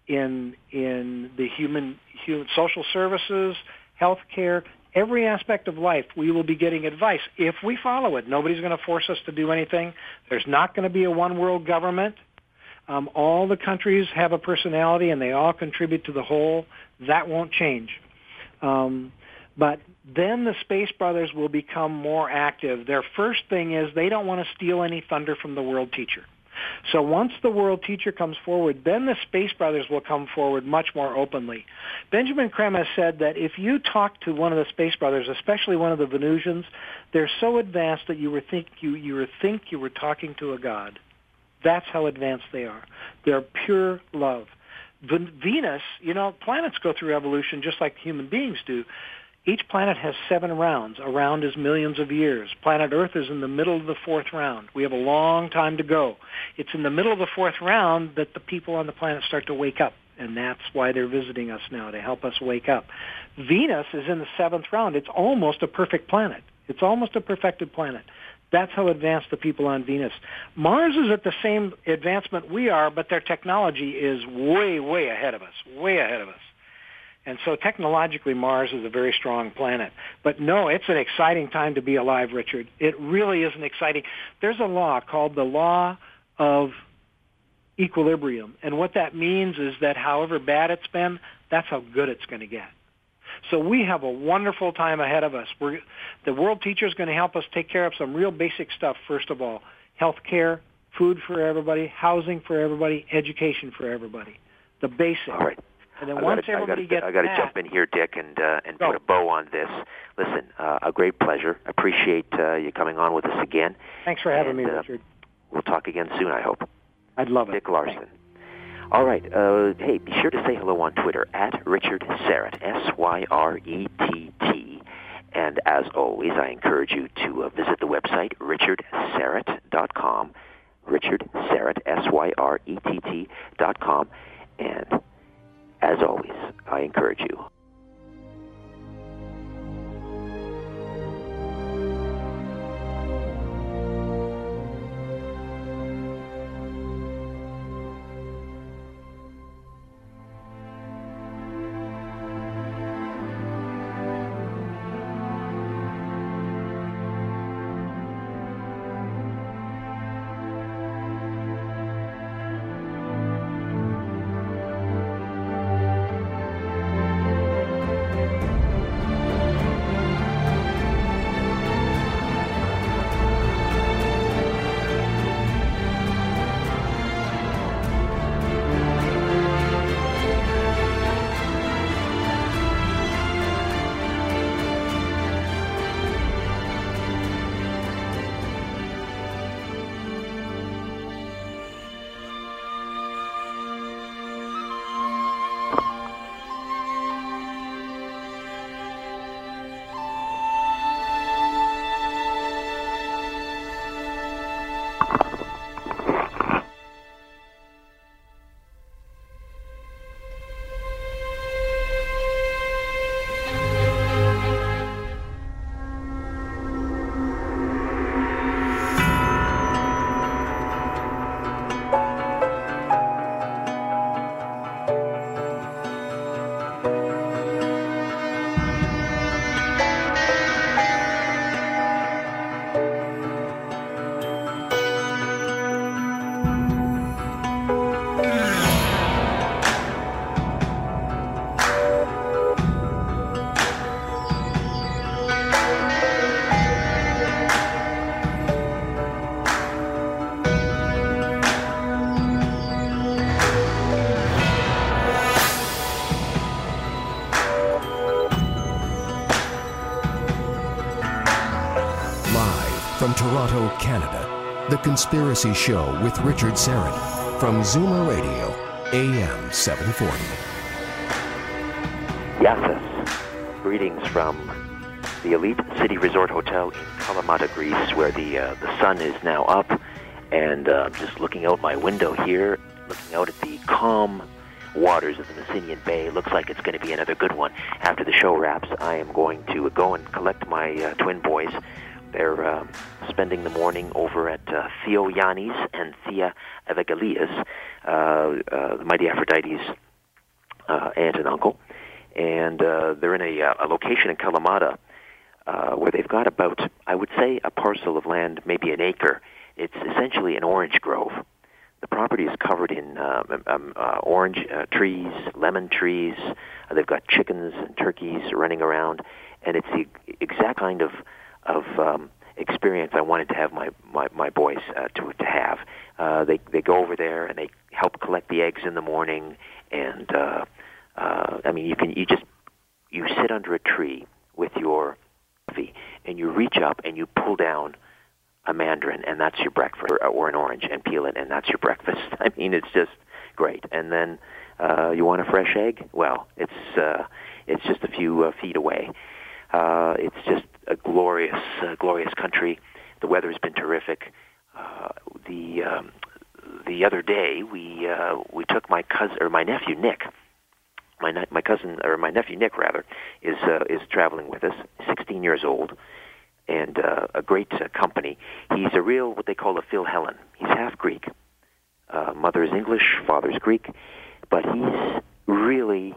in in the human, human social services, healthcare, every aspect of life. We will be getting advice if we follow it. Nobody's going to force us to do anything. There's not going to be a one world government. Um, all the countries have a personality and they all contribute to the whole. That won't change. Um, but then the Space Brothers will become more active. Their first thing is they don't want to steal any thunder from the world teacher. So once the world teacher comes forward, then the Space Brothers will come forward much more openly. Benjamin Creme has said that if you talk to one of the Space Brothers, especially one of the Venusians, they're so advanced that you would think you, you would think you were talking to a god. That's how advanced they are. They're pure love. Venus, you know, planets go through evolution just like human beings do. Each planet has seven rounds. A round is millions of years. Planet Earth is in the middle of the fourth round. We have a long time to go. It's in the middle of the fourth round that the people on the planet start to wake up. And that's why they're visiting us now, to help us wake up. Venus is in the seventh round. It's almost a perfect planet. It's almost a perfected planet. That's how advanced the people on Venus. Mars is at the same advancement we are, but their technology is way, way ahead of us, way ahead of us. And so technologically, Mars is a very strong planet. But no, it's an exciting time to be alive, Richard. It really is an exciting. There's a law called the law of equilibrium. And what that means is that however bad it's been, that's how good it's going to get. So we have a wonderful time ahead of us. We're, the world teacher is going to help us take care of some real basic stuff, first of all. Health care, food for everybody, housing for everybody, education for everybody. The basics. All right. And then I once gotta, everybody I gotta, gets I got to jump in here, Dick, and uh, and Go. put a bow on this. Listen, uh, a great pleasure. Appreciate uh, you coming on with us again. thanks for having and, me, uh, Richard. We'll talk again soon, I hope. I'd love it. Dick Larson. All right. Uh, hey, be sure to say hello on Twitter at Richard Syrett, S-Y-R-E-T-T. And as always, I encourage you to uh, visit the website richardsyrett.com, Richard Syrett, S-Y-R-E-T-T dot com. And as always, I encourage you. The Conspiracy Show with Richard Syrett from Zoomer Radio, AM 740. Yasis. Greetings from the Elite City Resort Hotel in Kalamata, Greece, where the uh, the sun is now up, and uh, just looking out my window here, looking out at the calm waters of the Messinian Bay. Looks like it's going to be another good one. After the show wraps, I am going to go and collect my uh, twin boys. They're uh, spending the morning over at uh, Theo Yanni's and Thea Evagelia's, uh, uh, Mighty Aphrodite's uh, aunt and uncle. And uh, they're in a, uh, a location in Kalamata uh, where they've got about, I would say, a parcel of land, maybe an acre. It's essentially an orange grove. The property is covered in um, um, uh, orange uh, trees, lemon trees. Uh, they've got chickens and turkeys running around, and it's the exact kind of of um, experience I wanted to have my my, my boys uh, to to have. Uh, they they go over there and they help collect the eggs in the morning, and uh, uh, I mean you can you just you sit under a tree with your coffee and you reach up and you pull down a mandarin and that's your breakfast or, or an orange and peel it and that's your breakfast. I mean it's just great. And then uh, you want a fresh egg? Well, it's uh, it's just a few uh, feet away. Uh, it's just a glorious, uh, glorious country. The weather has been terrific. Uh, the um, the other day we uh, we took my cousin or my nephew Nick. My ne- my cousin or my nephew Nick rather is uh, is traveling with us. 16 years old and uh, a great uh, company. He's a real what they call a philhellene. He's half Greek. Uh, mother is English, father is Greek, but he's really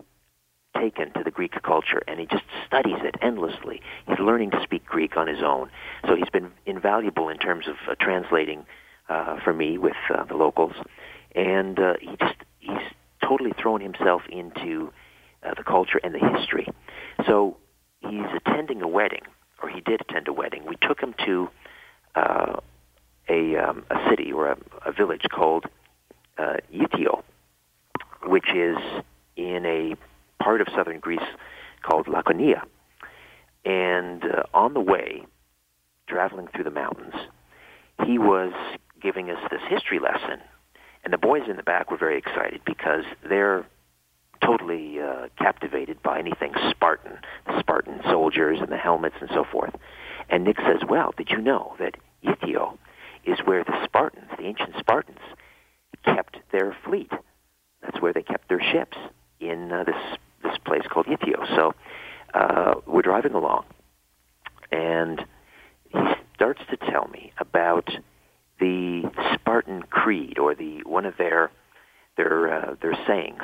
taken to the Greek culture, and he just studies it endlessly. He's learning to speak Greek on his own, so he's been invaluable in terms of uh, translating uh, for me with uh, the locals, and uh, he just he's totally thrown himself into uh, the culture and the history. So he's attending a wedding, or he did attend a wedding. We took him to uh, a um, a city or a, a village called uh, which is in a part of southern Greece called Laconia. And uh, on the way, traveling through the mountains, he was giving us this history lesson. And the boys in the back were very excited because they're totally uh, captivated by anything Spartan, the Spartan soldiers and the helmets and so forth. And Nick says, well, did you know that Ithio is where the Spartans, the ancient Spartans, kept their fleet? That's where they kept their ships in uh, this this place called Ithio. So uh, we're driving along, and he starts to tell me about the Spartan creed or the one of their their uh, their sayings,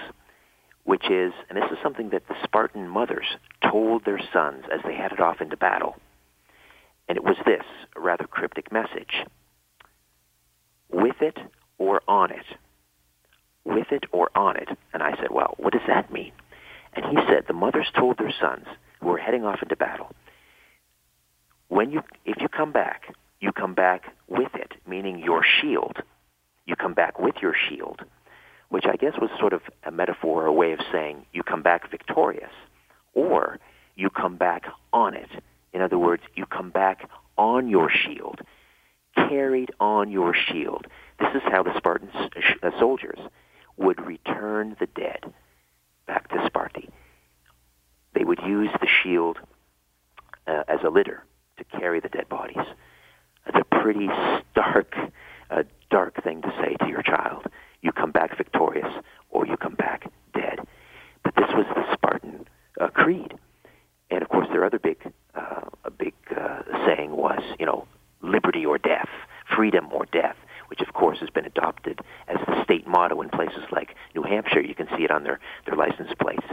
which is, and this is something that the Spartan mothers told their sons as they headed off into battle, and it was this a rather cryptic message: with it or on it, with it or on it. And I said, well, what does that mean? And he said the mothers told their sons who were heading off into battle, when you if you come back, you come back with it, meaning your shield. You come back with your shield, which I guess was sort of a metaphor, a way of saying you come back victorious, or you come back on it. In other words, you come back on your shield, carried on your shield. This is how the Spartan uh, soldiers would return the dead back to Sparti. They would use the shield uh, as a litter to carry the dead bodies. It's a pretty stark, uh, dark thing to say to your child. You come back victorious, or you come back dead. But this was the Spartan uh, creed, and of course, their other big, uh, a big uh, saying was, you know, liberty or death, freedom or death which of course has been adopted as the state motto in places like New Hampshire. You can see it on their, their license plates.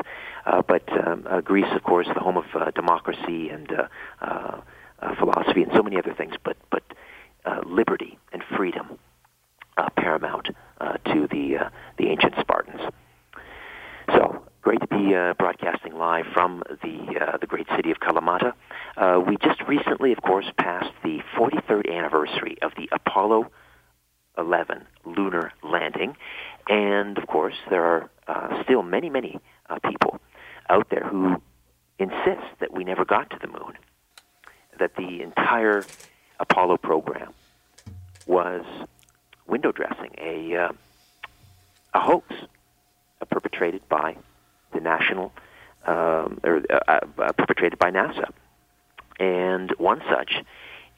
Uh, but um, uh, Greece, of course, the home of uh, democracy and uh, uh, uh, philosophy and so many other things, but, but uh, liberty and freedom uh, paramount uh, to the, uh, the ancient Spartans. So great to be uh, broadcasting live from the uh, the great city of Kalamata. Uh, we just recently, of course, passed the 43rd anniversary of the Apollo 11 lunar landing. And of course, there are uh, still many, many uh, people out there who insist that we never got to the moon, that the entire Apollo program was window dressing, a uh, a hoax uh, perpetrated by the national um, or uh, uh, perpetrated by NASA. And one such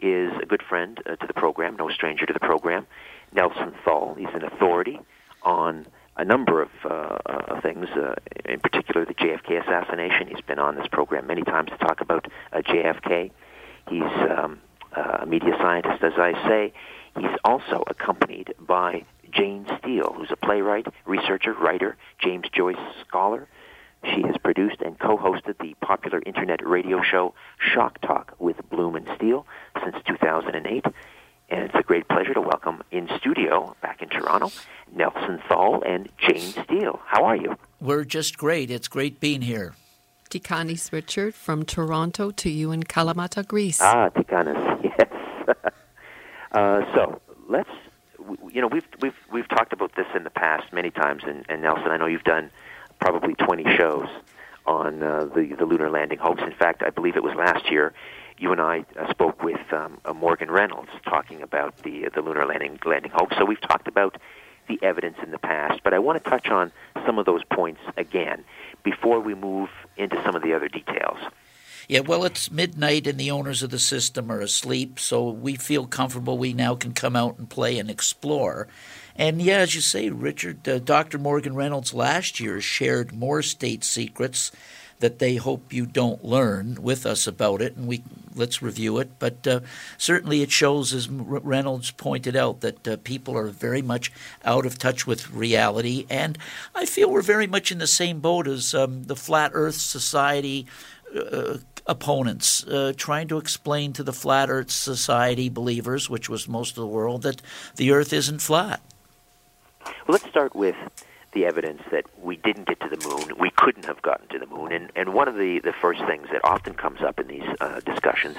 is a good friend uh, to the program, no stranger to the program, Nelson Thall. He's an authority on a number of uh, things, uh, in particular the JFK assassination. He's been on this program many times to talk about uh, JFK. He's um, a media scientist, as I say. He's also accompanied by Jane Steele, who's a playwright, researcher, writer, James Joyce scholar. She has produced and co-hosted the popular internet radio show Shock Talk with Bloom and Steele since 2008. And it's a great pleasure to welcome in studio back in Toronto Nelson Thall and Jane Steele. How are you? We're just great. It's great being here. Tikanis Richard from Toronto to you in Kalamata, Greece. Ah, Tikanis, yes. uh, so let's, you know, we've we've we've talked about this in the past many times, and, and Nelson, I know you've done probably 20 shows on uh, the the lunar landing hoax. In fact, I believe it was last year you and I uh, spoke with um, uh, Morgan Reynolds talking about the uh, the lunar landing landing hoax. So we've talked about the evidence in the past, but I want to touch on some of those points again before we move into some of the other details. Yeah, well, it's midnight and the owners of the system are asleep, so we feel comfortable we now can come out and play and explore. And yeah, as you say, Richard, uh, Dr. Morgan Reynolds last year shared more state secrets that they hope you don't learn with us about it, and we let's review it. But uh, certainly, it shows, as Reynolds pointed out, that uh, people are very much out of touch with reality, and I feel we're very much in the same boat as um, the Flat Earth Society. Uh, opponents uh, trying to explain to the Flat Earth Society believers, which was most of the world, that the Earth isn't flat. Well, let's start with the evidence that we didn't get to the moon, we couldn't have gotten to the moon, and, and one of the, the first things that often comes up in these uh, discussions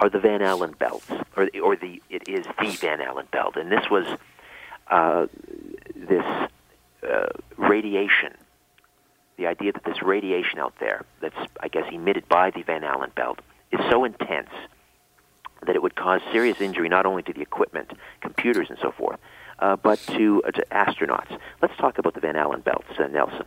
are the Van Allen belts, or, or the it is the Van Allen belt, and this was uh, this uh, radiation, the idea that this radiation out there that's I guess emitted by the Van Allen belt is so intense that it would cause serious injury not only to the equipment, computers, and so forth, but to, uh, to astronauts. Let's talk about the Van Allen belts, uh, Nelson.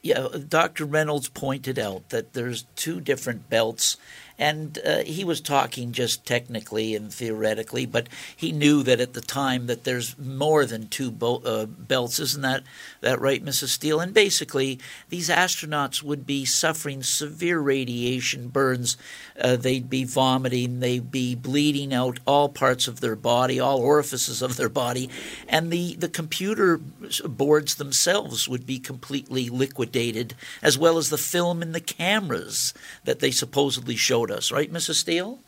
Yeah, Dr. Reynolds pointed out that there's two different belts and uh, he was talking just technically and theoretically, but he knew that at the time that there's more than two bo- uh, belts. Isn't that that right, Mrs. Steele? And basically, these astronauts would be suffering severe radiation burns. Uh, they'd be vomiting. They'd be bleeding out all parts of their body, all orifices of their body, and the the computer boards themselves would be completely liquidated, as well as the film and the cameras that they supposedly showed us, right, Mrs. Steele?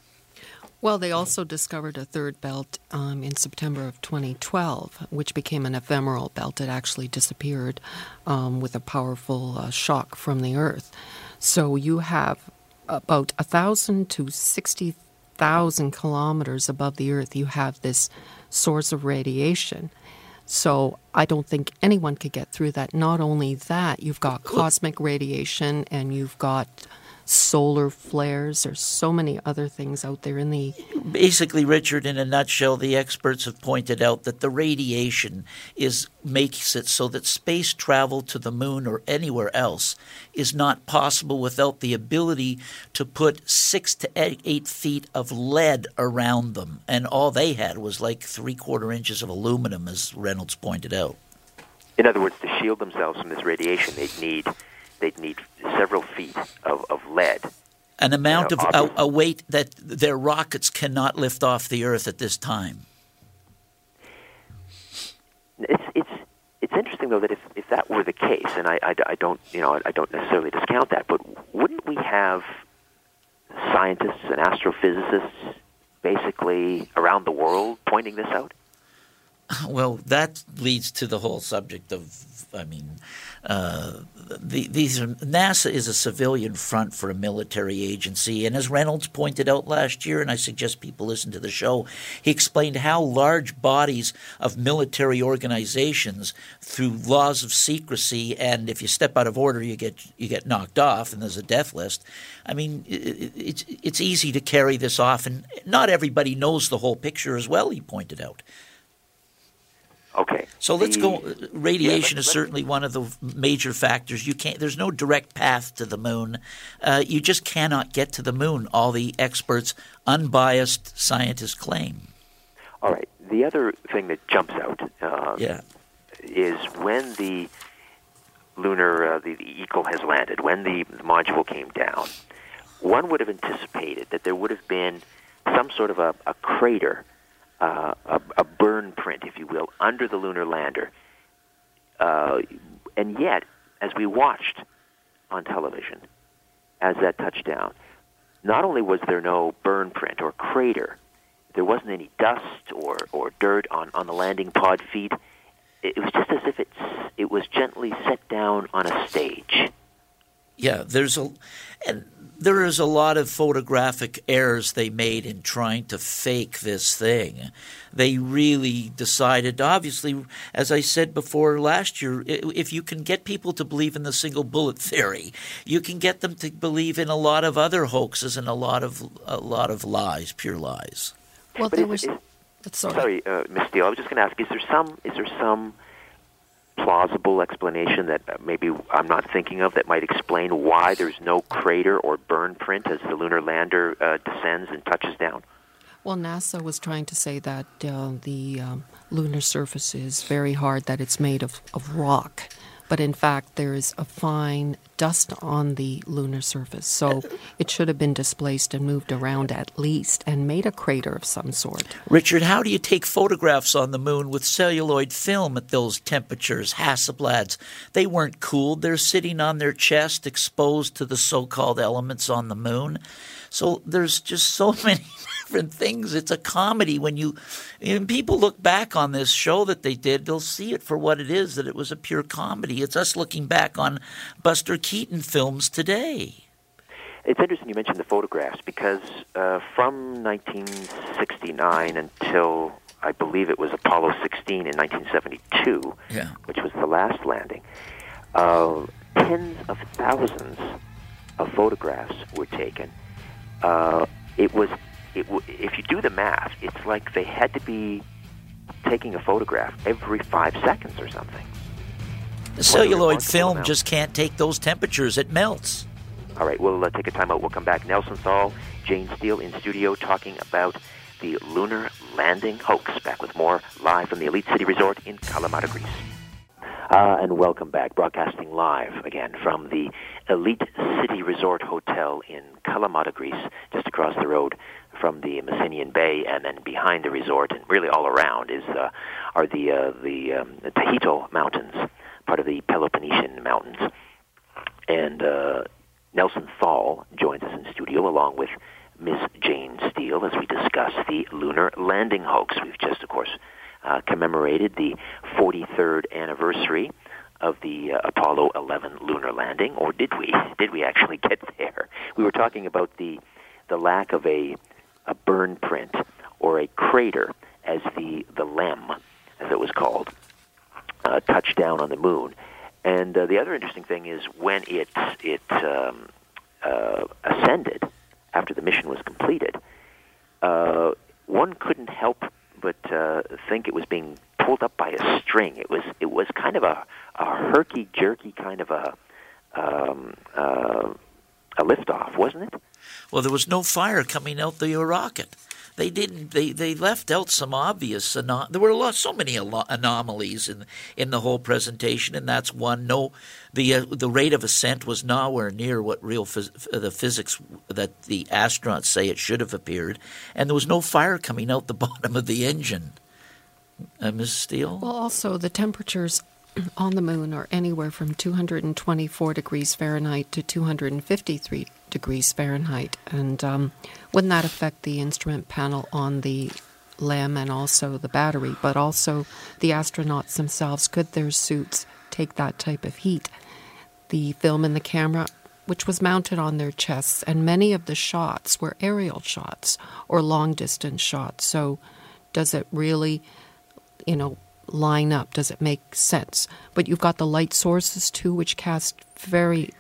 Well, they also discovered a third belt um, in September of 2012, which became an ephemeral belt. It actually disappeared um, with a powerful uh, shock from the Earth. So you have about a thousand to sixty thousand kilometers above the Earth. You have this source of radiation. So I don't think anyone could get through that. Not only that, you've got cosmic radiation and you've got solar flares. There's so many other things out there in the. Basically, Richard, in a nutshell, the experts have pointed out that the radiation is makes it so that space travel to the moon or anywhere else is not possible without the ability to put six to eight feet of lead around them, and all they had was like three quarter inches of aluminum, as Reynolds pointed out. In other words, to shield themselves from this radiation, they'd need they'd need several feet of, of lead. An amount you know, of a, a weight that their rockets cannot lift off the Earth at this time. It's it's it's interesting though that if, if that were the case, and I, I, I don't you know I don't necessarily discount that, but wouldn't we have scientists and astrophysicists basically around the world pointing this out? Well, that leads to the whole subject of, I mean, uh, the, these are, NASA is a civilian front for a military agency, and as Reynolds pointed out last year, and I suggest people listen to the show, he explained how large bodies of military organizations, through laws of secrecy, and if you step out of order, you get you get knocked off, and there's a death list. I mean, it, it's it's easy to carry this off, and not everybody knows the whole picture as well. He pointed out. Okay. So let's The- go. Radiation Yeah, is certainly one of the major factors. You can't. There's no direct path to the moon. Uh, you just cannot get to the moon. All the experts, unbiased scientists claim. All right. The other thing that jumps out uh, Yeah. is when the lunar, uh, the, the Eagle has landed, when the module came down, one would have anticipated that there would have been some sort of a, a crater, uh, a, a burn print, if you will, under the lunar lander. Uh, and yet, as we watched on television, as that touched down, not only was there no burn print or crater, there wasn't any dust or, or dirt on, on the landing pod feet. It, it was just as if it's, it was gently set down on a stage. Yeah, there's a, and there is a lot of photographic errors they made in trying to fake this thing. They really decided, obviously, as I said before last year, if you can get people to believe in the single bullet theory, you can get them to believe in a lot of other hoaxes and a lot of a lot of lies, pure lies. Well, But there is- was. is- sorry. Sorry, uh, Miss Steele. I was just going to ask: Is there some is there some plausible explanation that uh, maybe I'm not thinking of that might explain why there's no crater or burn print as the lunar lander uh, descends and touches down? Well, NASA was trying to say that uh, the um, lunar surface is very hard, that it's made of, of rock. But in fact, there is a fine dust on the lunar surface. So it should have been displaced and moved around at least and made a crater of some sort. Richard, how do you take photographs on the moon with celluloid film at those temperatures? Hasselblads, they weren't cooled. They're sitting on their chest, exposed to the so-called elements on the moon. So there's just so many different things. It's a comedy when you, and people look back on this show that they did, they'll see it for what it is. That it was a pure comedy. It's us looking back on Buster Keaton films today. It's interesting you mentioned the photographs because uh, from 1969 until I believe it was Apollo 16 in 1972, Yeah. which was the last landing, uh, tens of thousands of photographs were taken. Uh, it was, it w- if you do the math, it's like they had to be taking a photograph every five seconds or something. The celluloid film amount. just can't take those temperatures. It melts. All right, we'll uh, take a time out. We'll come back. Nelson Thall, Jane Steele in studio talking about the lunar landing hoax. Back with more live from the Elite City Resort in Kalamata, Greece. Uh, and welcome back, broadcasting live again from the Elite City Resort Hotel in Kalamata, Greece, just across the road from the Messinian Bay, and then behind the resort, and really all around, is uh, are the uh, the, um, the Taygetos Mountains, part of the Peloponnesian Mountains. And uh, Nelson Thall joins us in studio along with Miss Jane Steele as we discuss the lunar landing hoax. We've just, of course, uh, commemorated the 43rd anniversary of the uh, Apollo 11 lunar landing, or did we? Did we actually get there? We were talking about the the lack of a a burn print or a crater as the the LEM, as it was called, uh, touched down on the moon. And uh, the other interesting thing is when it it um, uh, ascended after the mission was completed, uh, one couldn't help but uh, think it was being pulled up by a string. It was it was kind of a, a herky jerky kind of a um, uh, a liftoff, wasn't it? Well, there was no fire coming out the rocket. They didn't. They, they left out some obvious. There were a lot, so many alo- anomalies in in the whole presentation, and that's one. No, the uh, the rate of ascent was nowhere near what real phys- the physics that the astronauts say it should have appeared, and there was no fire coming out the bottom of the engine. Uh, Ms. Steele. Well, also, the temperatures on the moon are anywhere from 224 degrees Fahrenheit to 253 degrees Fahrenheit. And um, wouldn't that affect the instrument panel on the LEM and also the battery, but also the astronauts themselves. Could their suits take that type of heat? The film and the camera, which was mounted on their chests, and many of the shots were aerial shots or long distance shots. So, does it really, you know, line up? Does it make sense? But you've got the light sources too, which cast very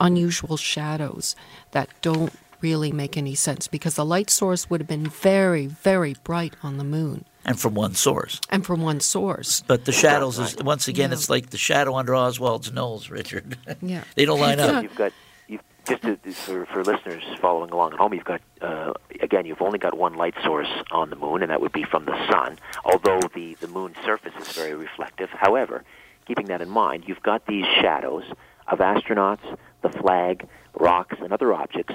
unusual shadows that don't really make any sense because the light source would have been very, very bright on the moon. And from one source. And from one source. But the shadows is once again, yeah. it's like the shadow under Oswald's nose, Richard. Yeah, they don't line up. You've got you've, just to, for for listeners following along at home. You've got uh, again, you've only got one light source on the moon, and that would be from the sun. Although the the moon's surface is very reflective. However, keeping that in mind, you've got these shadows of astronauts, the flag, rocks, and other objects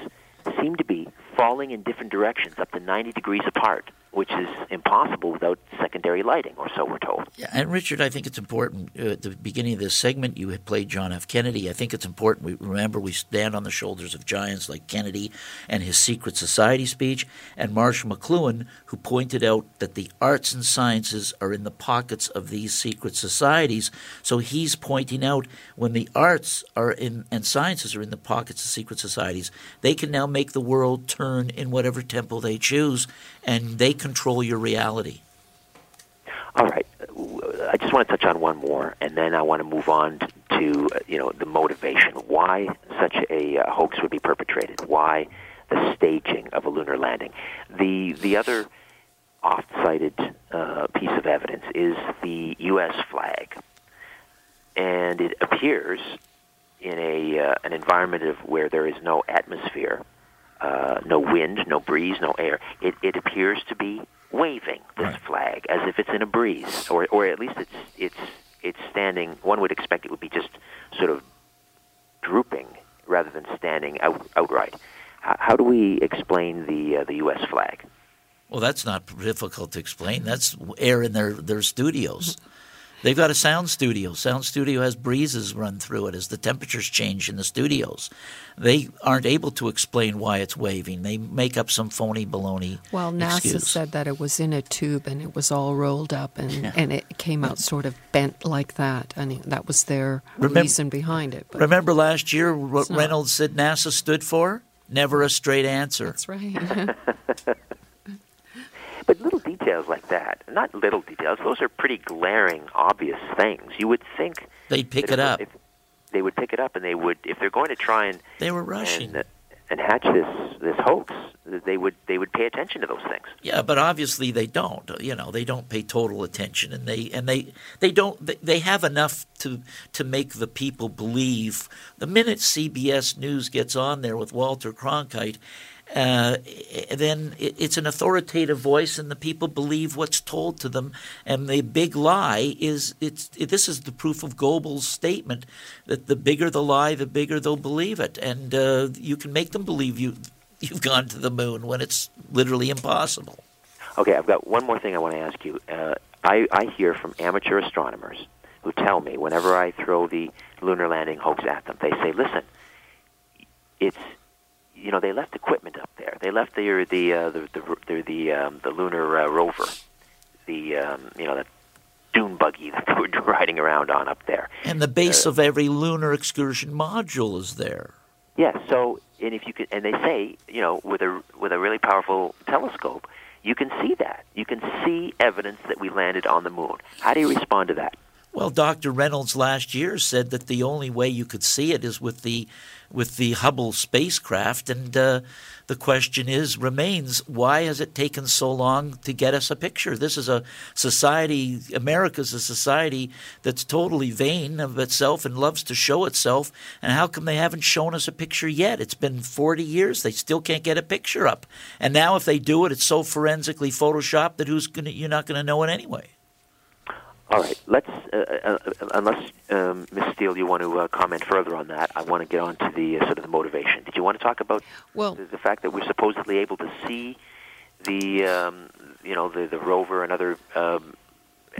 seem to be falling in different directions up to 90 degrees apart which is impossible without secondary lighting, or so we're told. Yeah, and Richard, I think it's important. Uh, at the beginning of this segment, you had played John F. Kennedy. I think it's important we remember we stand on the shoulders of giants like Kennedy and his secret society speech, and Marshall McLuhan, who pointed out that the arts and sciences are in the pockets of these secret societies. So he's pointing out when the arts are in and sciences are in the pockets of secret societies, they can now make the world turn in whatever temple they choose, and they control your reality. All right. I just want to touch on one more, and then I want to move on to, you know the motivation. Why such a uh, hoax would be perpetrated? Why the staging of a lunar landing? The the other oft-cited uh, piece of evidence is the U.S. flag, and it appears in a uh, an environment of where there is no atmosphere uh, no wind, no breeze, no air. It, it appears to be waving this right. flag as if it's in a breeze, or or at least it's it's it's standing. One would expect it would be just sort of drooping rather than standing out, outright. How, how do we explain the uh, the U.S. flag? Well, that's not difficult to explain. That's air in their their studios. They've got a sound studio. Sound studio has breezes run through it as the temperatures change in the studios. They aren't able to explain why it's waving. They make up some phony baloney. Well, NASA excuse. said that it was in a tube and it was all rolled up and, yeah. and it came out sort of bent like that. I And that was their remember, reason behind it. But remember last year what Reynolds said NASA stood for? Never a straight answer. That's right. But little details like that, not little details, those are pretty glaring, obvious things. You would think they'd pick it up. they would pick it up, and they would, if they're going to try and they were rushing and, and hatch this this hoax, they would they would pay attention to those things. Yeah, but obviously they don't. You know, they don't pay total attention, and they and they they don't. They have enough to to make the people believe. The minute CBS News gets on there with Walter Cronkite uh, then it's an authoritative voice, and the people believe what's told to them. And the big lie is it's it, this is the proof of Goebbels' statement that the bigger the lie, the bigger they'll believe it, and uh, you can make them believe you you've gone to the moon when it's literally impossible. Okay, I've got one more thing I want to ask you. Uh, I, I hear from amateur astronomers who tell me whenever I throw the lunar landing hoax at them, they say, "Listen, it's you know, they left equipment up there. They left the the uh, the the the, the, um, the lunar uh, rover, the um, you know that dune buggy that they were riding around on up there. And the base uh, of every lunar excursion module is there. Yes. Yeah, so, and if you can, and they say, you know, with a with a really powerful telescope, you can see that. You can see evidence that we landed on the moon. How do you respond to that? Well, Dr. Reynolds last year said that the only way you could see it is with the with the Hubble spacecraft, and uh, the question is remains: Why has it taken so long to get us a picture? This is a society. America's a society that's totally vain of itself and loves to show itself. And how come they haven't shown us a picture yet? It's been forty years; they still can't get a picture up. And now, if they do it, it's so forensically photoshopped that who's gonna, you're not going to know it anyway. All right. Let's, uh, uh, uh, unless um, Ms. Steele, you want to uh, comment further on that, I want to get on to the uh, sort of the motivation. Did you want to talk about well, the, the fact that we're supposedly able to see the, um, you know, the, the rover and other. Um,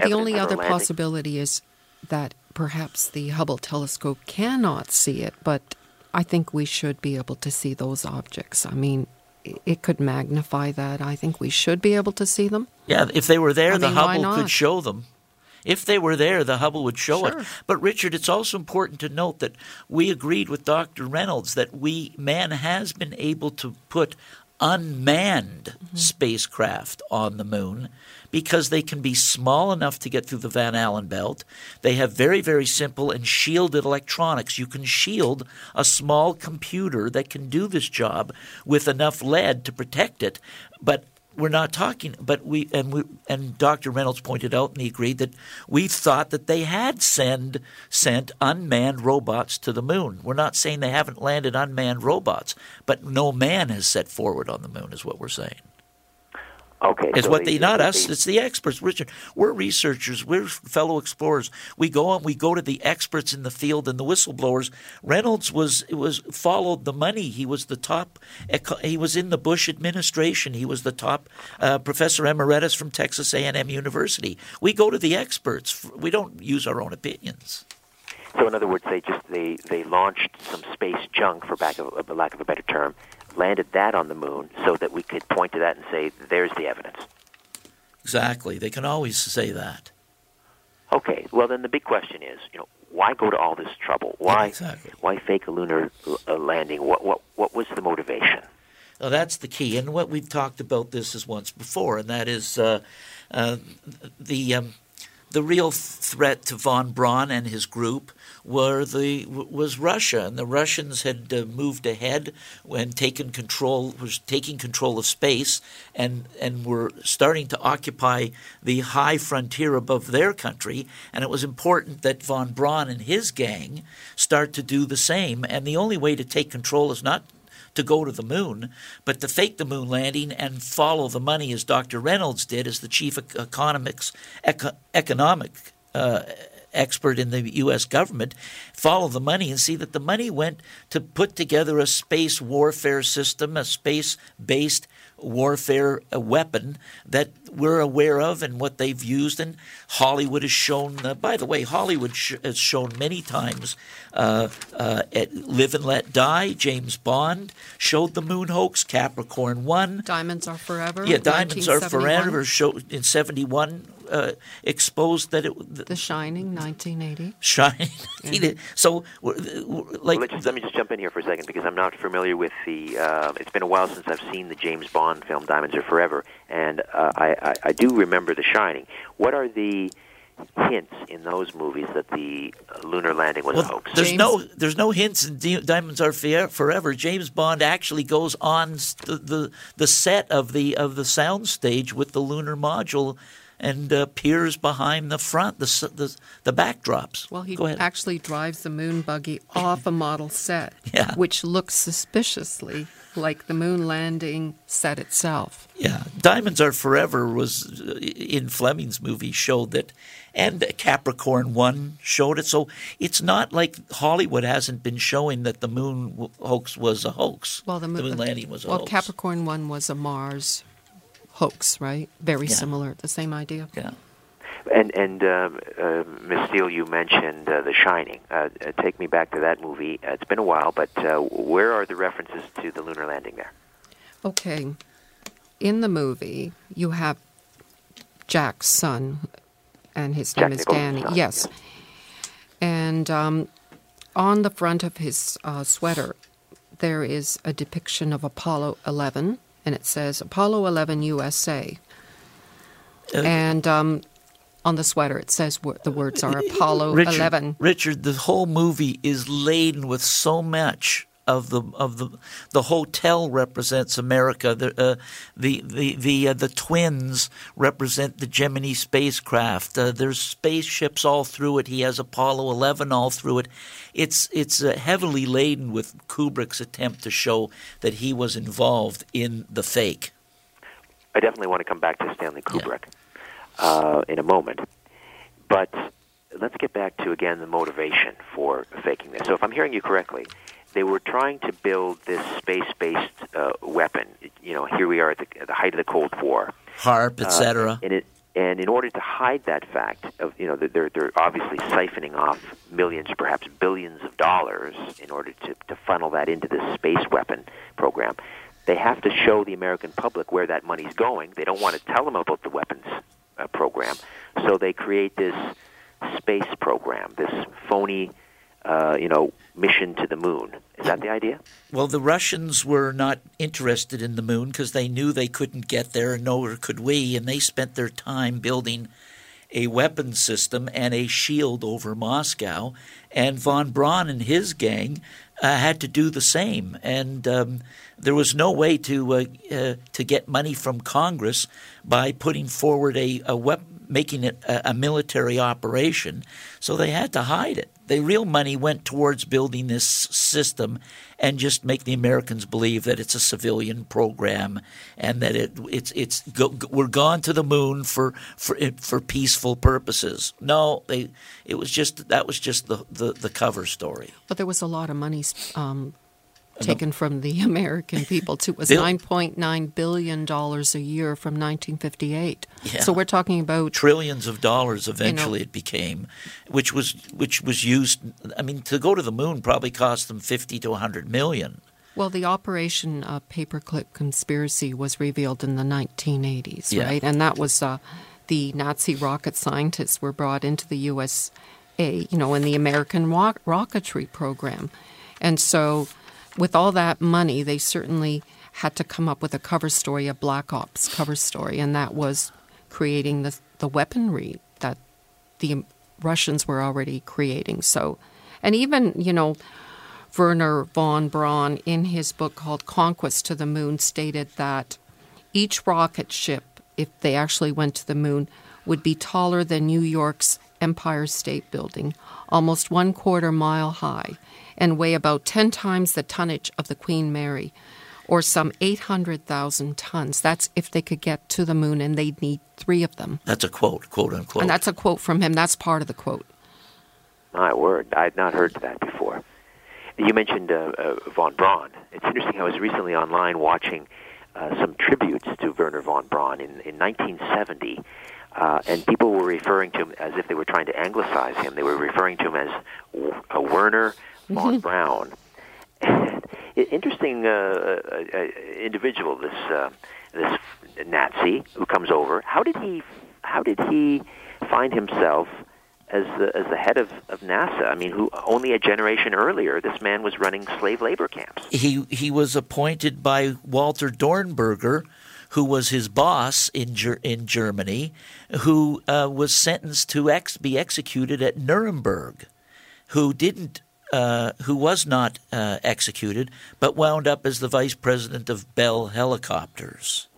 the only other possibility is that perhaps the Hubble telescope cannot see it, but I think we should be able to see those objects. I mean, it could magnify that. I think we should be able to see them. Yeah, if they were there, I the mean, why Hubble could show them. If they were there, the Hubble would show Sure. it. But Richard, it's also important to note that we agreed with Dr. Reynolds that we man has been able to put unmanned Mm-hmm. spacecraft on the moon because they can be small enough to get through the Van Allen belt. They have very, very simple and shielded electronics. You can shield a small computer that can do this job with enough lead to protect it. But we're not talking but we and we and Dr. Reynolds pointed out and he agreed that we thought that they had send sent unmanned robots to the moon. We're not saying they haven't landed unmanned robots, but no man has set forward on the moon is what we're saying. Okay. It's so what they, not they- us. It's the experts, Richard. We're researchers. We're fellow explorers. We go on. We go to the experts in the field and the whistleblowers. Reynolds was was followed the money. He was the top. He was in the Bush administration. He was the top uh, professor emeritus from Texas A and M University. We go to the experts. We don't use our own opinions. So in other words, they just they they launched some space junk, for back of, for lack of a better term, landed that on the moon so that we could point to that and say, "There's the evidence." Exactly. They can always say that. Okay. Well, then the big question is, you know, why go to all this trouble? Why exactly. why fake a lunar uh, landing? What what what was the motivation? Well, that's the key, and what we've talked about this is once before, and that is uh, uh, the um, the real threat to von Braun and his group were the was Russia, and the Russians had uh, moved ahead when taken control was taking control of space, and and were starting to occupy the high frontier above their country, and it was important that von Braun and his gang start to do the same, and the only way to take control is not to go to the moon, but to fake the moon landing and follow the money as Dr. Reynolds did as the chief economics eco- economic uh, expert in the U.S. government, follow the money and see that the money went to put together a space warfare system, a space-based warfare weapon that we're aware of and what they've used. And Hollywood has shown, uh, by the way, Hollywood sh- has shown many times uh, uh, at Live and Let Die, James Bond showed the moon hoax, Capricorn 1. Diamonds are forever. Yeah, Diamonds Are Forever showed in 71 uh, exposed that it The Shining, 1980. shining. He did- so, we're- we're- like, Well, let's let me just jump in here for a second because I'm not familiar with the. Uh, it's been a while since I've seen the James Bond film Diamonds Are Forever, and uh, I, I, I do remember The Shining. What are the hints in those movies that the uh, lunar landing was a hoax? there's James- no there's no hints in Di- Diamonds Are Forever. James Bond actually goes on the, the the set of the of the sound stage with the lunar module and uh, peers behind the front the the, the backdrops. Well, he actually drives the moon buggy off a model set, Yeah. which looks suspiciously like the moon landing set itself. Yeah, Diamonds Are Forever was uh, in Fleming's movie showed that, and Capricorn One showed it. So it's not like Hollywood hasn't been showing that the moon hoax was a hoax. Well, the, the moon landing was a well, hoax. Capricorn one was a Mars hoax, right? Very Yeah. similar, the same idea. Yeah. And and um, uh, Miss Steele, you mentioned uh, The Shining. Uh, uh, take me back to that movie. Uh, it's been a while, but uh, where are the references to the lunar landing there? Okay. In the movie, you have Jack's son, and his Jack name is Nicholson's Danny. son, Yes. And um, on the front of his uh, sweater, there is a depiction of Apollo 11, and it says Apollo 11 USA. Uh, and um, on the sweater, it says the words are Apollo Richard, 11. Richard, the whole movie is laden with so much of the of the the hotel represents America. The uh, the the the, uh, the twins represent the Gemini spacecraft. Uh, there's spaceships all through it. He has Apollo 11 all through it. It's it's uh, heavily laden with Kubrick's attempt to show that he was involved in the fake. I definitely want to come back to Stanley Kubrick uh, in a moment. But let's get back to, again, the motivation for faking this. So if I'm hearing you correctly, they were trying to build this space-based uh, weapon. You know, here we are at the, at the height of the Cold War. Harp, Uh, etc. and it and in order to hide that fact of you know they're they're obviously siphoning off millions, perhaps billions of dollars in order to to funnel that into this space weapon program. they have to show the American public where that money's going. They don't want to tell them about the weapons uh, program, so they create this space program, this phony, uh, you know, mission to the moon. Is that the idea? Well, the Russians were not interested in the moon because they knew they couldn't get there, and nor could we, and they spent their time building a weapons system and a shield over Moscow. And von Braun and his gang uh, had to do the same. And um, there was no way to uh, uh, to get money from Congress by putting forward a, a weapon making it a, a, military operation, so they had to hide it. The real money went towards building this system and just make the Americans believe that it's a civilian program and that it it's it's go, we're gone to the moon for for for peaceful purposes. No, they it was just that was just the the, the cover story. But there was a lot of money um, taken from the American people too. It was nine point nine billion dollars a year from 1958. Yeah. So we're talking about trillions of dollars. Eventually, you know, it became, which was which was used. I mean, to go to the moon probably cost them 50 to 100 million. Well, the Operation uh, Paperclip conspiracy was revealed in the 1980s, yeah. right? And that was uh, the Nazi rocket scientists were brought into the USA, you know, in the American ro- rocketry program, and so with all that money, they certainly had to come up with a cover story, a Black Ops cover story, and that was creating the the weaponry that the Russians were already creating. So, and even you know, Werner von Braun in his book called Conquest to the Moon stated that each rocket ship, if they actually went to the moon, would be taller than New York's Empire State Building, almost one quarter mile high and weigh about 10 times the tonnage of the Queen Mary, or some 800,000 tons. That's if they could get to the moon, and they'd need three of them. That's a quote, quote unquote. And that's a quote from him. That's part of the quote. My word, I had not heard that before. You mentioned uh, uh, von Braun. It's interesting. I was recently online watching uh, some tributes to Werner von Braun in, in 1970. Uh, and people were referring to him as if they were trying to anglicize him. They were referring to him as a Werner von Braun. Interesting uh, uh, uh, individual, this uh, this Nazi who comes over. How did he how did he find himself as the as the head of, of NASA? I mean, who only a generation earlier, this man was running slave labor camps. He he was appointed by Walter Dornberger, who was his boss in Ger- in Germany, who uh, was sentenced to ex- be executed at Nuremberg, who didn't uh, who was not uh, executed, but wound up as the vice president of Bell Helicopters.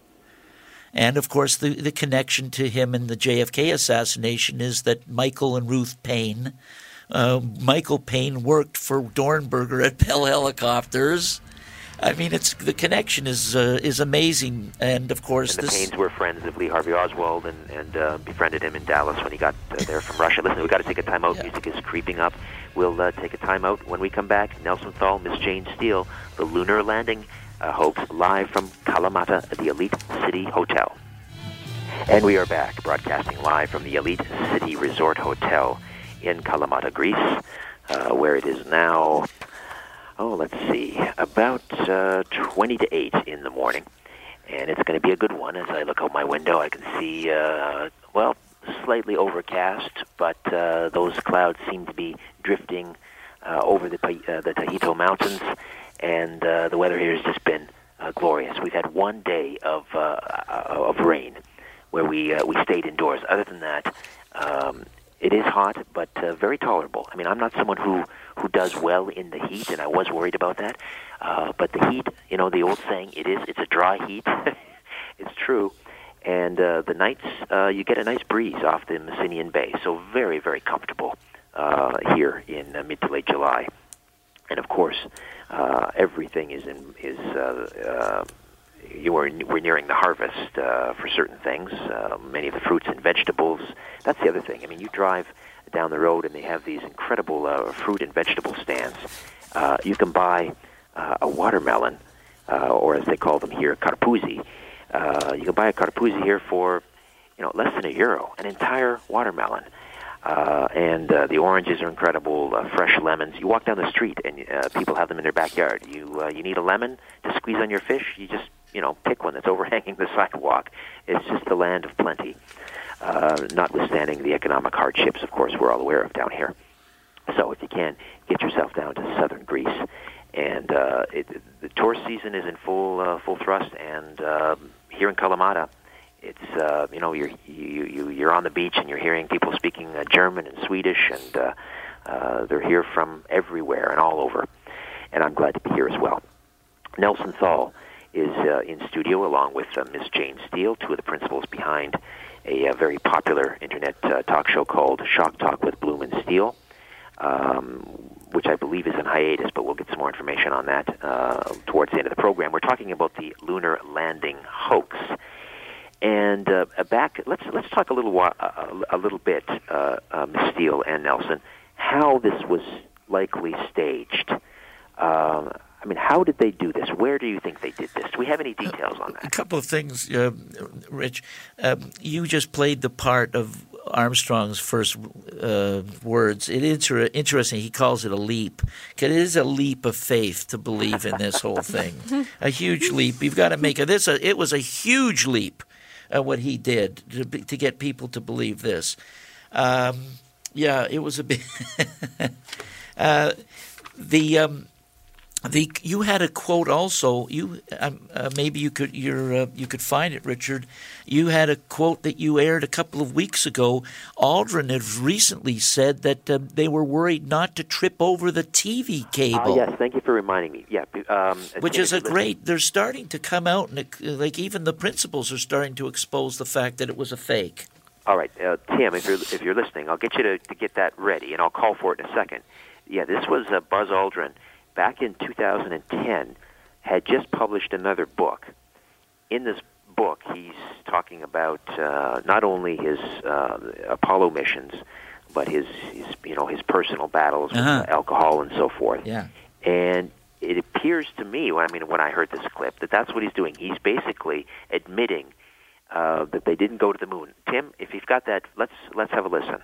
And of course, the, the connection to him in the JFK assassination is that Michael and Ruth Paine, uh, Michael Paine worked for Dornberger at Bell Helicopters. I mean, it's the connection is uh, is amazing, and of course, and the this... Paines were friends of Lee Harvey Oswald and and uh, befriended him in Dallas when he got uh, there from Russia. Listen, we've got to take a time out. Yeah. Music is creeping up. We'll uh, take a timeout. When we come back, Nelson Thall, Miss Jane Steele, the lunar landing uh, hoax live from Kalamata at the Elite City Hotel. And we are back, broadcasting live from the Elite City Resort Hotel in Kalamata, Greece, uh, where it is now, oh, let's see, about uh, 20 to 8 in the morning. And it's going to be a good one. As I look out my window, I can see, uh, well, slightly overcast, but uh, those clouds seem to be drifting uh, over the uh, the Taygetos Mountains, and uh, the weather here has just been uh, glorious. We've had one day of uh, of rain where we uh, we stayed indoors. Other than that, um, it is hot, but uh, very tolerable. I mean, I'm not someone who who does well in the heat, and I was worried about that. Uh, but the heat, you know, the old saying, it is it's a dry heat. it's true and uh, the nights uh, you get a nice breeze off the Messinian Bay, so very very comfortable uh, here in uh, mid to late July, and of course uh, everything is in is uh, uh, you are we're nearing the harvest uh, for certain things. Uh, many of the fruits and vegetables. That's the other thing. I mean, you drive down the road and they have these incredible uh, fruit and vegetable stands. Uh, you can buy uh, a watermelon, uh, or as they call them here, carpuzi uh, you can buy a carapuzzi here for, you know, less than a euro, an entire watermelon. Uh, and uh, the oranges are incredible, uh, fresh lemons. You walk down the street and uh, people have them in their backyard. You uh, you need a lemon to squeeze on your fish. You just you know pick one that's overhanging the sidewalk. It's just the land of plenty. Uh, notwithstanding the economic hardships, of course, we're all aware of down here. So if you can, get yourself down to southern Greece. And uh, it, the tourist season is in full uh, full thrust, and uh, here in Kalamata, it's uh, you know you're you, you you're on the beach and you're hearing people speaking uh, German and Swedish, and uh, uh, they're here from everywhere and all over, and I'm glad to be here as well. Nelson Thall is uh, in studio along with uh, Jane Steele, two of the principals behind a, uh, very popular internet uh, talk show called Shock Talk with Bloom and Steele, um, which I believe is in hiatus, but we'll get some more information on that uh, towards the end of the program. We're talking about the lunar landing hoax. And uh, back, let's let's talk a little uh, a little bit, uh, uh, Ms. Steele and Nelson, how this was likely staged. Um, I mean, how did they do this? Where do you think they did this? Do we have any details on that? A couple of things, uh, Rich. Um, you just played the part of Armstrong's first uh, words. It is inter- interesting. He calls it a leap. It is a leap of faith to believe in this whole thing. a huge leap. You've got to make it. This. A, it was a huge leap. Uh, what he did to, to get people to believe this. Um, yeah, it was a bit. uh, the um, the you had a quote also. You um, uh, maybe you could uh, you could find it, Richard. You had a quote that you aired a couple of weeks ago. Aldrin has recently said that uh, they were worried not to trip over the TV Uh, cable. yes, thank you for reminding me. Yeah, um, Which is a great. They're starting to come out, and uh, like even the principals are starting to expose the fact that it was a fake. All right, uh, Tim, if you're if you're listening, I'll get you to, to get that ready, and I'll call for it in a second. Yeah, this was uh, Buzz Aldrin back in 2010 had just published another book. In this book, he's talking about uh, not only his uh, Apollo missions, but his, his you know his personal battles Uh-huh. with uh, alcohol and so forth. Yeah. And it appears to me, when I mean, when I heard this clip, that that's what he's doing. He's basically admitting uh, that they didn't go to the moon. Tim, if you've got that, let's let's have a listen.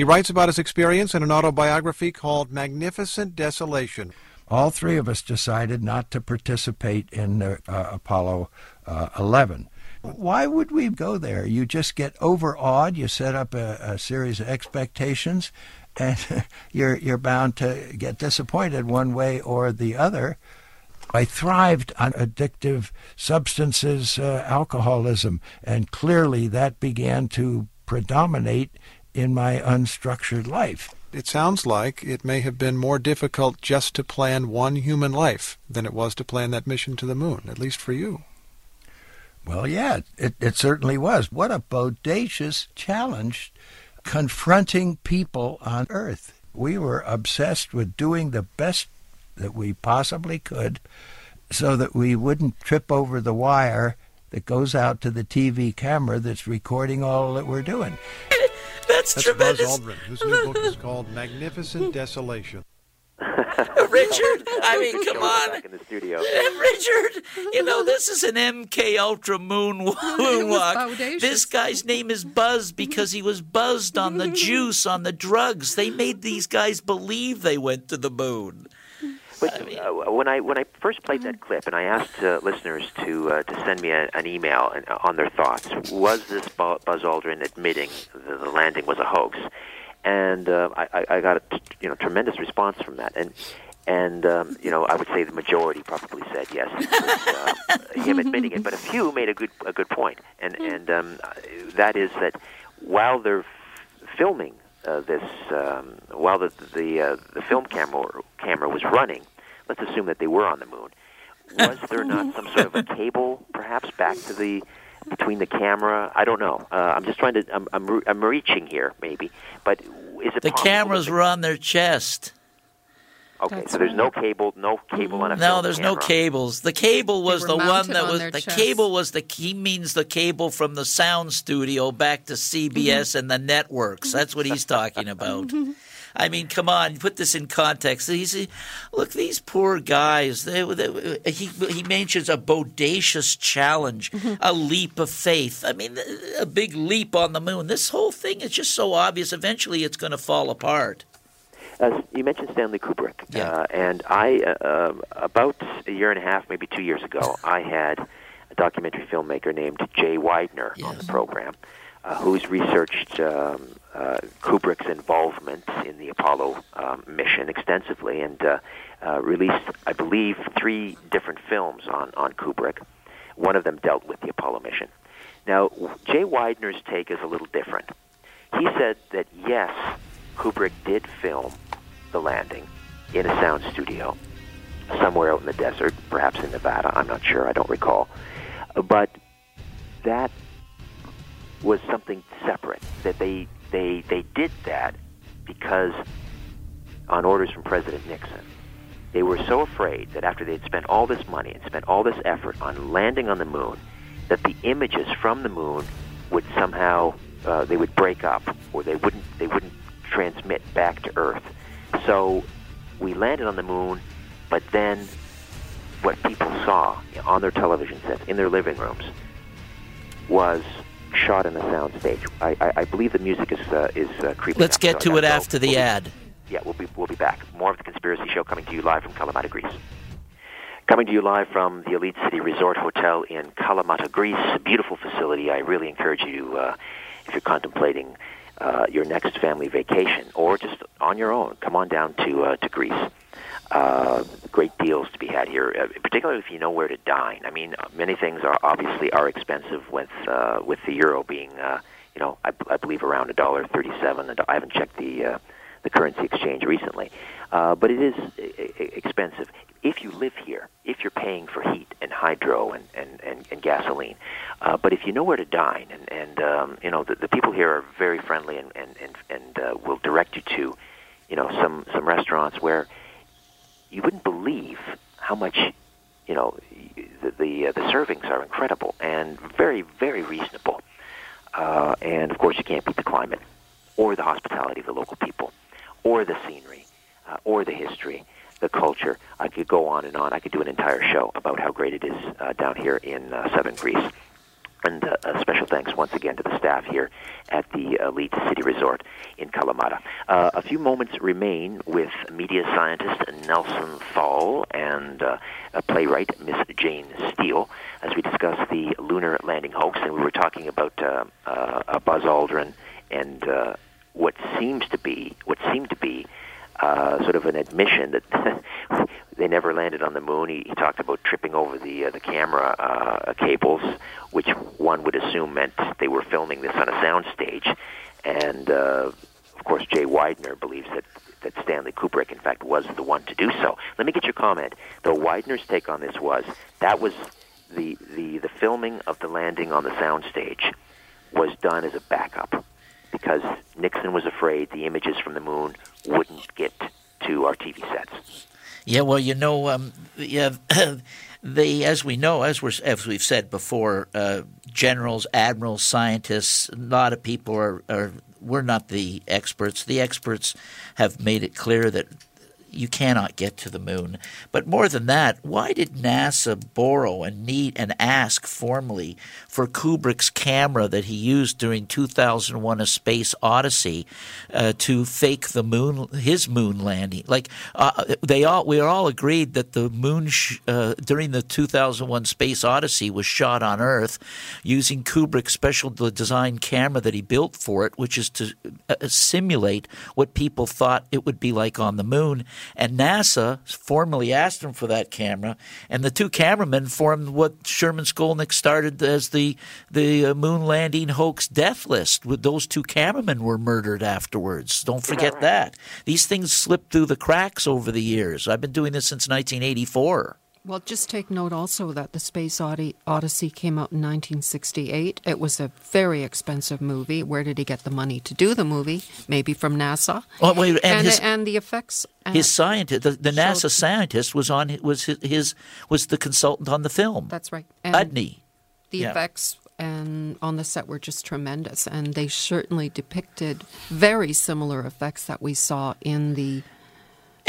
He writes about his experience in an autobiography called Magnificent Desolation. all three of us decided not to participate in uh, Apollo uh, 11. Why would we go there? You just get overawed. You set up a, a series of expectations, and you're you're bound to get disappointed one way or the other. I thrived on addictive substances, uh, alcoholism, and clearly that began to predominate in my unstructured life. It sounds like it may have been more difficult just to plan one human life than it was to plan that mission to the moon, at least for you. Well, yeah, it, it certainly was. What a bodacious challenge confronting people on Earth. We were obsessed with doing the best that we possibly could so that we wouldn't trip over the wire that goes out to the TV camera that's recording all that we're doing. That's, That's tremendous. Buzz Aldrin, whose new book is called Magnificent Desolation. Richard, I mean, come on. Back in the studio. Richard, you know this is an MK Ultra moon moonwalk. This guy's name is Buzz because he was buzzed on the juice, on the drugs. They made these guys believe they went to the moon. But uh, when I when I first played that clip, and I asked uh, listeners to uh, to send me a, an email and, uh, on their thoughts, was this Bu- Buzz Aldrin admitting the, the landing was a hoax? And uh, I, I I got a t- you know tremendous response from that, and and um, you know I would say the majority probably said yes, was, uh, him admitting it, but a few made a good a good point, and and um, that is that while they're f- filming uh, this um, while the the uh, the film camera camera was running. Let's assume that they were on the moon. Was there not mm-hmm. some sort of a cable, perhaps, back to the between the camera? I don't know. Uh, I'm just trying to. I'm, I'm re- I'm reaching here, maybe. But is it The cameras that were on their chest. Okay, That's so there's no cable, no cable on a No, film there's no cables. The cable was the one that on was the chest. cable was the he means the cable from the sound studio back to mm-hmm. CBS and the networks. Mm-hmm. That's what he's talking about. I mean, come on, put this in context. He's, look, these poor guys. They, they, he he mentions a bodacious challenge, mm-hmm. a leap of faith. I mean, a big leap on the moon. This whole thing is just so obvious. Eventually, it's going to fall apart. Uh, you mentioned Stanley Kubrick, yeah. uh, and I uh, about a year and a half, maybe two years ago, I had a documentary filmmaker named Jay Weidner yes. on the program, uh, who's researched um, uh, Kubrick's involvement in the Apollo um, mission extensively, and uh, uh, released, I believe, three different films on on Kubrick. One of them dealt with the Apollo mission. Now, Jay Weidner's take is a little different. He said that yes, Kubrick did film the landing in a sound studio somewhere out in the desert, perhaps in Nevada. I'm not sure. I don't recall. But that was something separate. That they they they did that because on orders from President Nixon. They were so afraid that after they'd spent all this money and spent all this effort on landing on the moon, that the images from the moon would somehow uh, they would break up or they wouldn't they wouldn't transmit back to Earth. So we landed on the moon, but then what people saw on their television sets, in their living rooms, was shot in a sound stage. I, I, I believe the music is uh, is uh, creeping. Let's up, get so to it after the we'll ad. Be, yeah, we'll be we'll be back. More of the Conspiracy Show coming to you live from Kalamata, Greece. Coming to you live from the Elite City Resort Hotel in Kalamata, Greece. A beautiful facility. I really encourage you, to, uh, if you're contemplating uh, your next family vacation or just on your own, come on down to uh, to Greece. Uh, great deals to be had here, uh, particularly if you know where to dine. I mean, many things are obviously are expensive with uh, with the euro being, uh, you know, I, I believe around a dollar thirty-seven. I haven't checked the uh, the currency exchange recently, uh, but it is expensive. If you live here, if you're paying for heat and hydro and and and, and gasoline, uh, but if you know where to dine, and and um, you know the, the people here are very friendly and and and, and uh, will direct you to, you know, some some restaurants where you wouldn't believe how much, you know, the the, uh, the servings are incredible and very very reasonable, uh, and of course you can't beat the climate or the hospitality of the local people or the scenery, uh, or the history, the culture. I could go on and on. I could do an entire show about how great it is uh, down here in uh, southern Greece. And uh, special thanks once again to the staff here at the Elite City Resort in Kalamata. Uh, a few moments remain with media scientist Nelson Thall and uh, playwright Miss Jane Steele as we discuss the lunar landing hoax. And we were talking about uh, uh, Buzz Aldrin and uh, what seems to be what seemed to be uh, sort of an admission that they never landed on the moon. He, he talked about tripping over the uh, the camera uh, cables, which one would assume meant they were filming this on a soundstage. And uh, of course, Jay Weidner believes that that Stanley Kubrick, in fact, was the one to do so. Let me get your comment. Though Weidner's take on this was that was the the the filming of the landing on the soundstage was done as a backup because Nixon was afraid the images from the moon wouldn't get to our TV sets. Yeah, well, you know, um, yeah, they, as we know, as we as we've said before, uh, generals, admirals, scientists, a lot of people are, are we're not the experts. The experts have made it clear that you cannot get to the moon. But more than that, why did NASA borrow and need and ask formally for Kubrick's camera that he used during 2001: A Space Odyssey uh, to fake the moon, his moon landing? Like uh, they all, we are all agreed that the moon sh- uh, during the 2001: Space Odyssey was shot on Earth using Kubrick's special design camera that he built for it, which is to uh, simulate what people thought it would be like on the moon. And NASA formally asked him for that camera, and the two cameramen formed what Sherman Skolnick started as the the uh, moon landing hoax death list. With those two cameramen were murdered afterwards. Don't forget that. These things slipped through the cracks over the years. I've been doing this since 1984. Well, just take note also that the Space Odyssey came out in 1968. It was a very expensive movie. Where did he get the money to do the movie? Maybe from NASA. Oh, wait, and, and, his, and the effects. Uh, his scientist, the, the NASA showed- scientist, was on was his, his was the consultant on the film. That's right. And Udney. the yeah. effects and on the set were just tremendous, and they certainly depicted very similar effects that we saw in the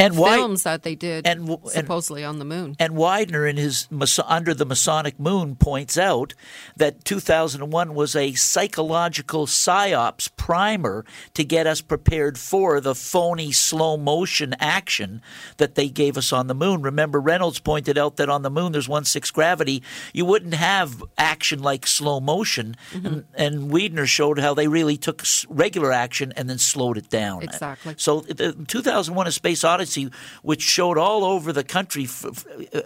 and why, films that they did and, and supposedly on the moon. And Weidner, in his Under the Masonic Moon, points out that 2001 was a psychological psyops primer to get us prepared for the phony slow motion action that they gave us on the moon. Remember, Reynolds pointed out that on the moon there's one six gravity. You wouldn't have action like slow motion, mm-hmm. and, and Weidner showed how they really took regular action and then slowed it down. Exactly. So, the 2001: A Space Odyssey Odyssey, which showed all over the country for,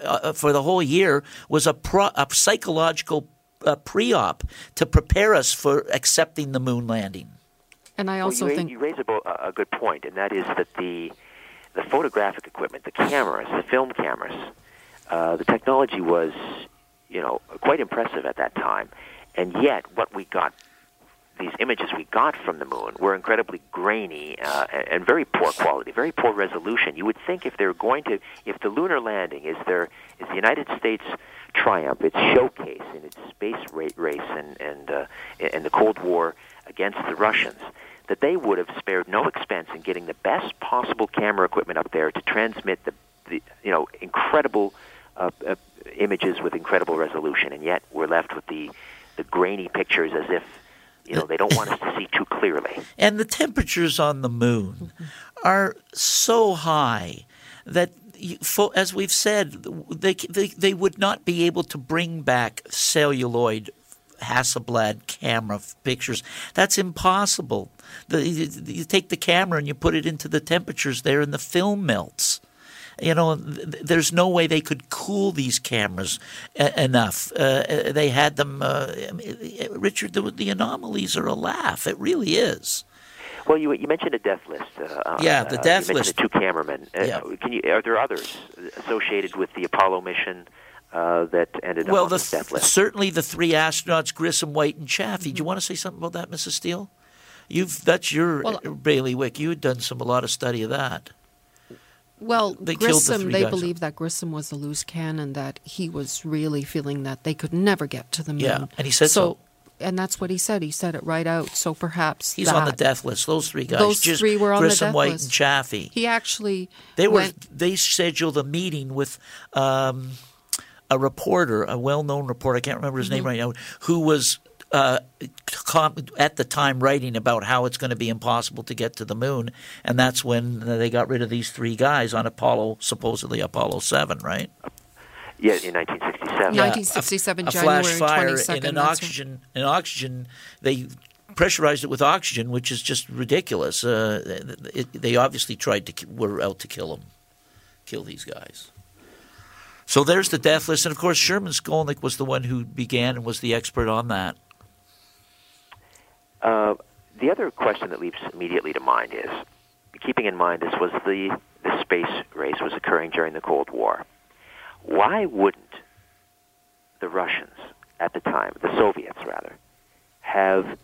uh, for the whole year, was a, pro, a psychological uh, pre-op to prepare us for accepting the moon landing. And I also well, you think you raise a, a good point, and that is that the the photographic equipment, the cameras, the film cameras, uh, the technology was, you know, quite impressive at that time, and yet what we got these images we got from the moon were incredibly grainy uh, and very poor quality, very poor resolution. You would think if they're going to, if the lunar landing is their, is the United States triumph, its showcase in its space race and and uh, in the Cold War against the Russians, that they would have spared no expense in getting the best possible camera equipment up there to transmit the, the you know incredible uh, uh, images with incredible resolution, and yet we're left with the the grainy pictures as if you know, they don't want us to see too clearly. And the temperatures on the moon are so high that as we've said, they, they, they would not be able to bring back celluloid Hasselblad camera pictures. That's impossible. The, you, you, take the camera and you put it into the temperatures there, and the film melts you know, there's no way they could cool these cameras enough. Uh, uh, they had them, uh, Richard. The, the, anomalies are a laugh. It really is. Well, you you mentioned a death list. Uh, yeah, the death you list. The two cameramen. Yeah. Can you? Are there others associated with the Apollo mission? Uh, that ended well, up on the, death list. certainly the three astronauts, Grissom, White, and Chaffee. Mm-hmm. Do you want to say something about that, Mrs. Steele? You've that's your well, bailiwick. You had done some a lot of study of that. Well, they Grissom, the they guys. believe that Grissom was a loose cannon, that he was really feeling that they could never get to the moon. Yeah, and he said so. And that's what he said. He said it right out. So perhaps he's that, on the death list. Those three guys. Those just three were on Grissom, the death White, list. and Chaffee. He actually they were. went, They scheduled a meeting with. Um, a reporter, a well-known reporter, I can't remember his mm-hmm. name right now, who was uh, at the time writing about how it's going to be impossible to get to the moon, and that's when they got rid of these three guys on Apollo, supposedly Apollo Seven, right? Yeah, in 1967. 1967, a, a January flash fire 22nd, in an that's oxygen. In oxygen, they pressurized it with oxygen, which is just ridiculous. Uh, it, they obviously tried to were out to kill them, kill these guys. So there's the death list, and of course Sherman Skolnick was the one who began and was the expert on that. Uh, the other question that leaps immediately to mind is, keeping in mind this was the, the space race was occurring during the Cold War, why wouldn't the Russians at the time, the Soviets rather, have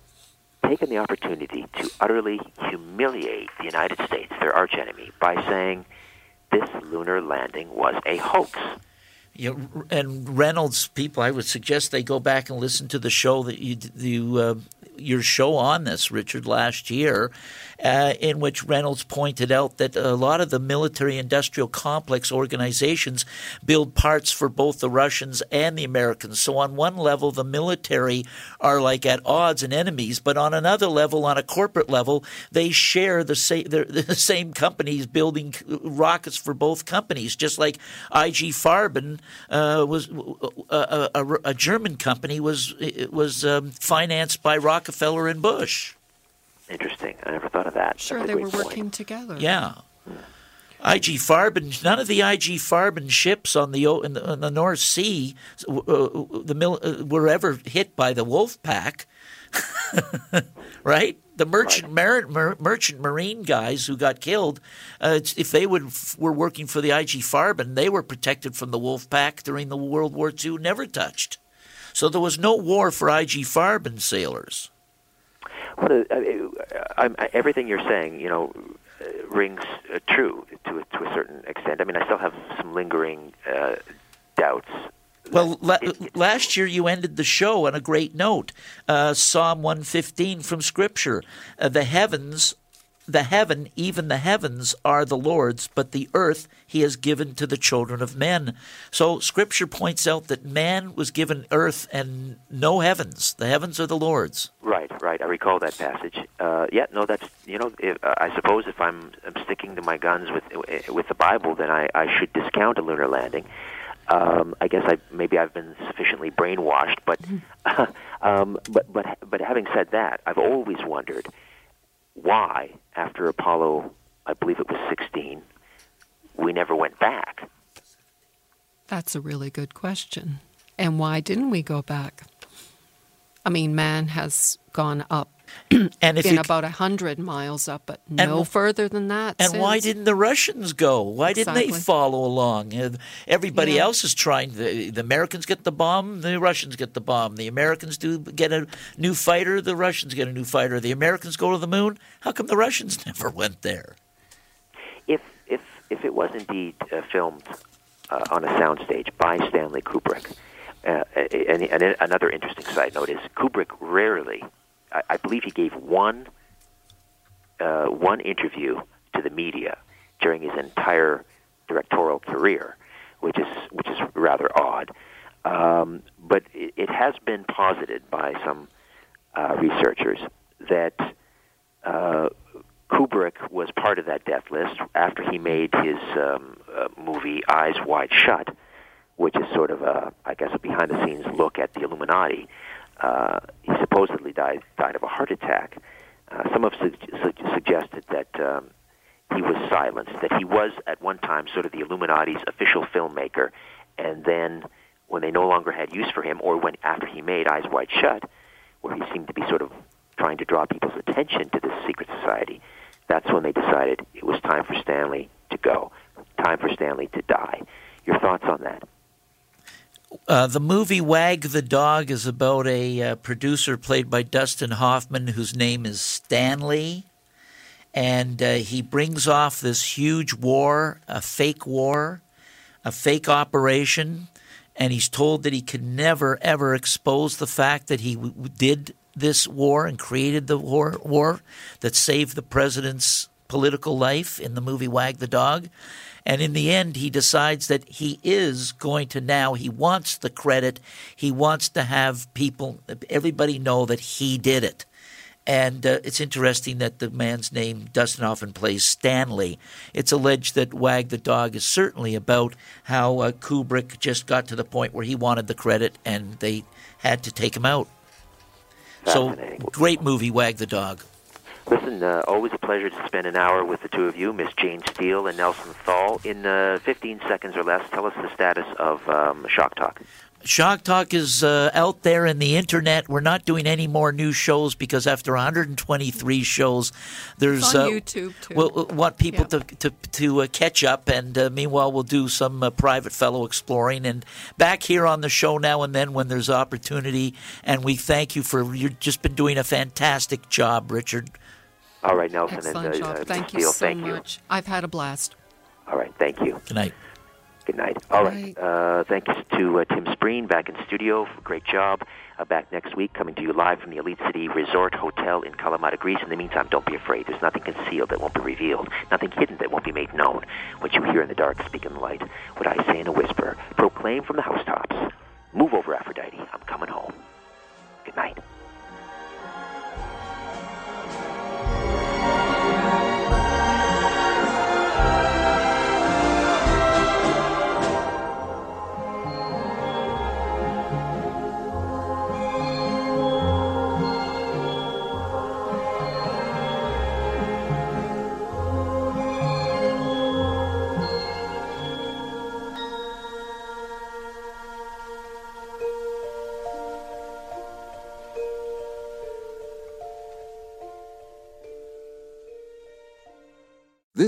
taken the opportunity to utterly humiliate the United States, their archenemy, by saying this lunar landing was a hoax? And Reynolds people, I would suggest they go back and listen to the show that you you uh, your show on this, Richard, last year, uh, in which Reynolds pointed out that a lot of the military industrial complex organizations build parts for both the Russians and the Americans. So, on one level, the military are like at odds and enemies, but on another level, on a corporate level, they share the, sa- the same companies building rockets for both companies, just like IG Farben uh, was a, a, a, German company was was um, financed by Rockefeller and Bush. Interesting. I never thought of that. Sure, they were working together. Yeah. IG Farben, none of the IG Farben ships on the in the, in the North Sea, uh, the mil, uh, were ever hit by the Wolf Pack, right? The merchant right. mar- merchant marine guys who got killed, uh, if they would were working for the IG Farben, they were protected from the Wolf Pack during the World War II, never touched. So there was no war for IG Farben sailors. Well, uh, uh, everything you're saying, you know, rings uh, true to a, to a certain extent. I mean, I still have some lingering uh, doubts Well, la- last year you ended the show on a great note. Uh, Psalm 115 from Scripture. Uh, the heavens the heaven, even the heavens, are the Lord's, but the earth he has given to the children of men. So Scripture points out that man was given earth and no heavens. The heavens are the Lord's. Right, right. I recall that passage. Uh, yeah, no, that's you know. If, uh, I suppose if I'm, I'm sticking to my guns with with the Bible, then I, I should discount a lunar landing. Um, I guess I maybe I've been sufficiently brainwashed, but um, but but but having said that, I've always wondered why, after Apollo, I believe it was 16, we never went back. That's a really good question. And why didn't we go back? I mean, man has gone up and if in you, about a hundred miles up, but no further than that. And since. why didn't the Russians go? Why exactly. didn't they follow along? Everybody yeah. else is trying. The, the, Americans get the bomb. The Russians get the bomb. The Americans do get a new fighter. The Russians get a new fighter. The Americans go to the moon. How come the Russians never went there? If if if it was indeed uh, filmed uh, on a soundstage by Stanley Kubrick. Uh, and, and, another interesting side note is Kubrick rarely I, I believe he gave one uh, one interview to the media during his entire directorial career, which is which is rather odd. Um, but it, it has been posited by some uh, researchers that uh, Kubrick was part of that death list after he made his um, uh, movie Eyes Wide Shut, which is sort of a, I guess, a behind-the-scenes look at the Illuminati. Uh, he supposedly died died of a heart attack. Uh, some have su- su- suggested that um, he was silenced, that he was at one time sort of the Illuminati's official filmmaker, and then when they no longer had use for him, or when after he made Eyes Wide Shut, where he seemed to be sort of trying to draw people's attention to this secret society, that's when they decided it was time for Stanley to go, time for Stanley to die. Your thoughts on that? Uh, the movie Wag the Dog is about a uh, producer played by Dustin Hoffman whose name is Stanley. And uh, he brings off this huge war, a fake war, a fake operation. And he's told that he can never, ever expose the fact that he w- did this war and created the war, war that saved the president's political life in the movie Wag the Dog. And in the end, he decides that he is going to now, he wants the credit. He wants to have people, everybody know that he did it. And uh, it's interesting that the man's name, Dustin Hoffman plays Stanley. It's alleged that Wag the Dog is certainly about how uh, Kubrick just got to the point where he wanted the credit and they had to take him out. So, great movie, Wag the Dog. Listen, uh, always a pleasure to spend an hour with the two of you, Miss Jane Steele and Nelson Thall. In uh, 15 seconds or less, tell us the status of um, Shock Talk. Shock Talk is uh, out there in the internet. We're not doing any more new shows because after 123 shows, there's it's on YouTube too. We'll want people yeah. to to to uh, catch up, and uh, meanwhile, we'll do some uh, private fellow exploring and back here on the show now and then when there's opportunity. And we thank you for you've just been doing a fantastic job, Richard. All right, Nelson Excellent and job. uh, thank Steele, you so thank much. I've had a blast. All right, thank you. Good night. Good night. All right. Uh, thank you to uh, Tim Spreen back in studio. Great job. Uh, back next week, coming to you live from the Elite City Resort Hotel in Kalamata, Greece. In the meantime, don't be afraid. There's nothing concealed that won't be revealed, nothing hidden that won't be made known. What you hear in the dark, speak in the light. What I say in a whisper, proclaim from the housetops. Move over, Aphrodite. I'm coming home. Good night.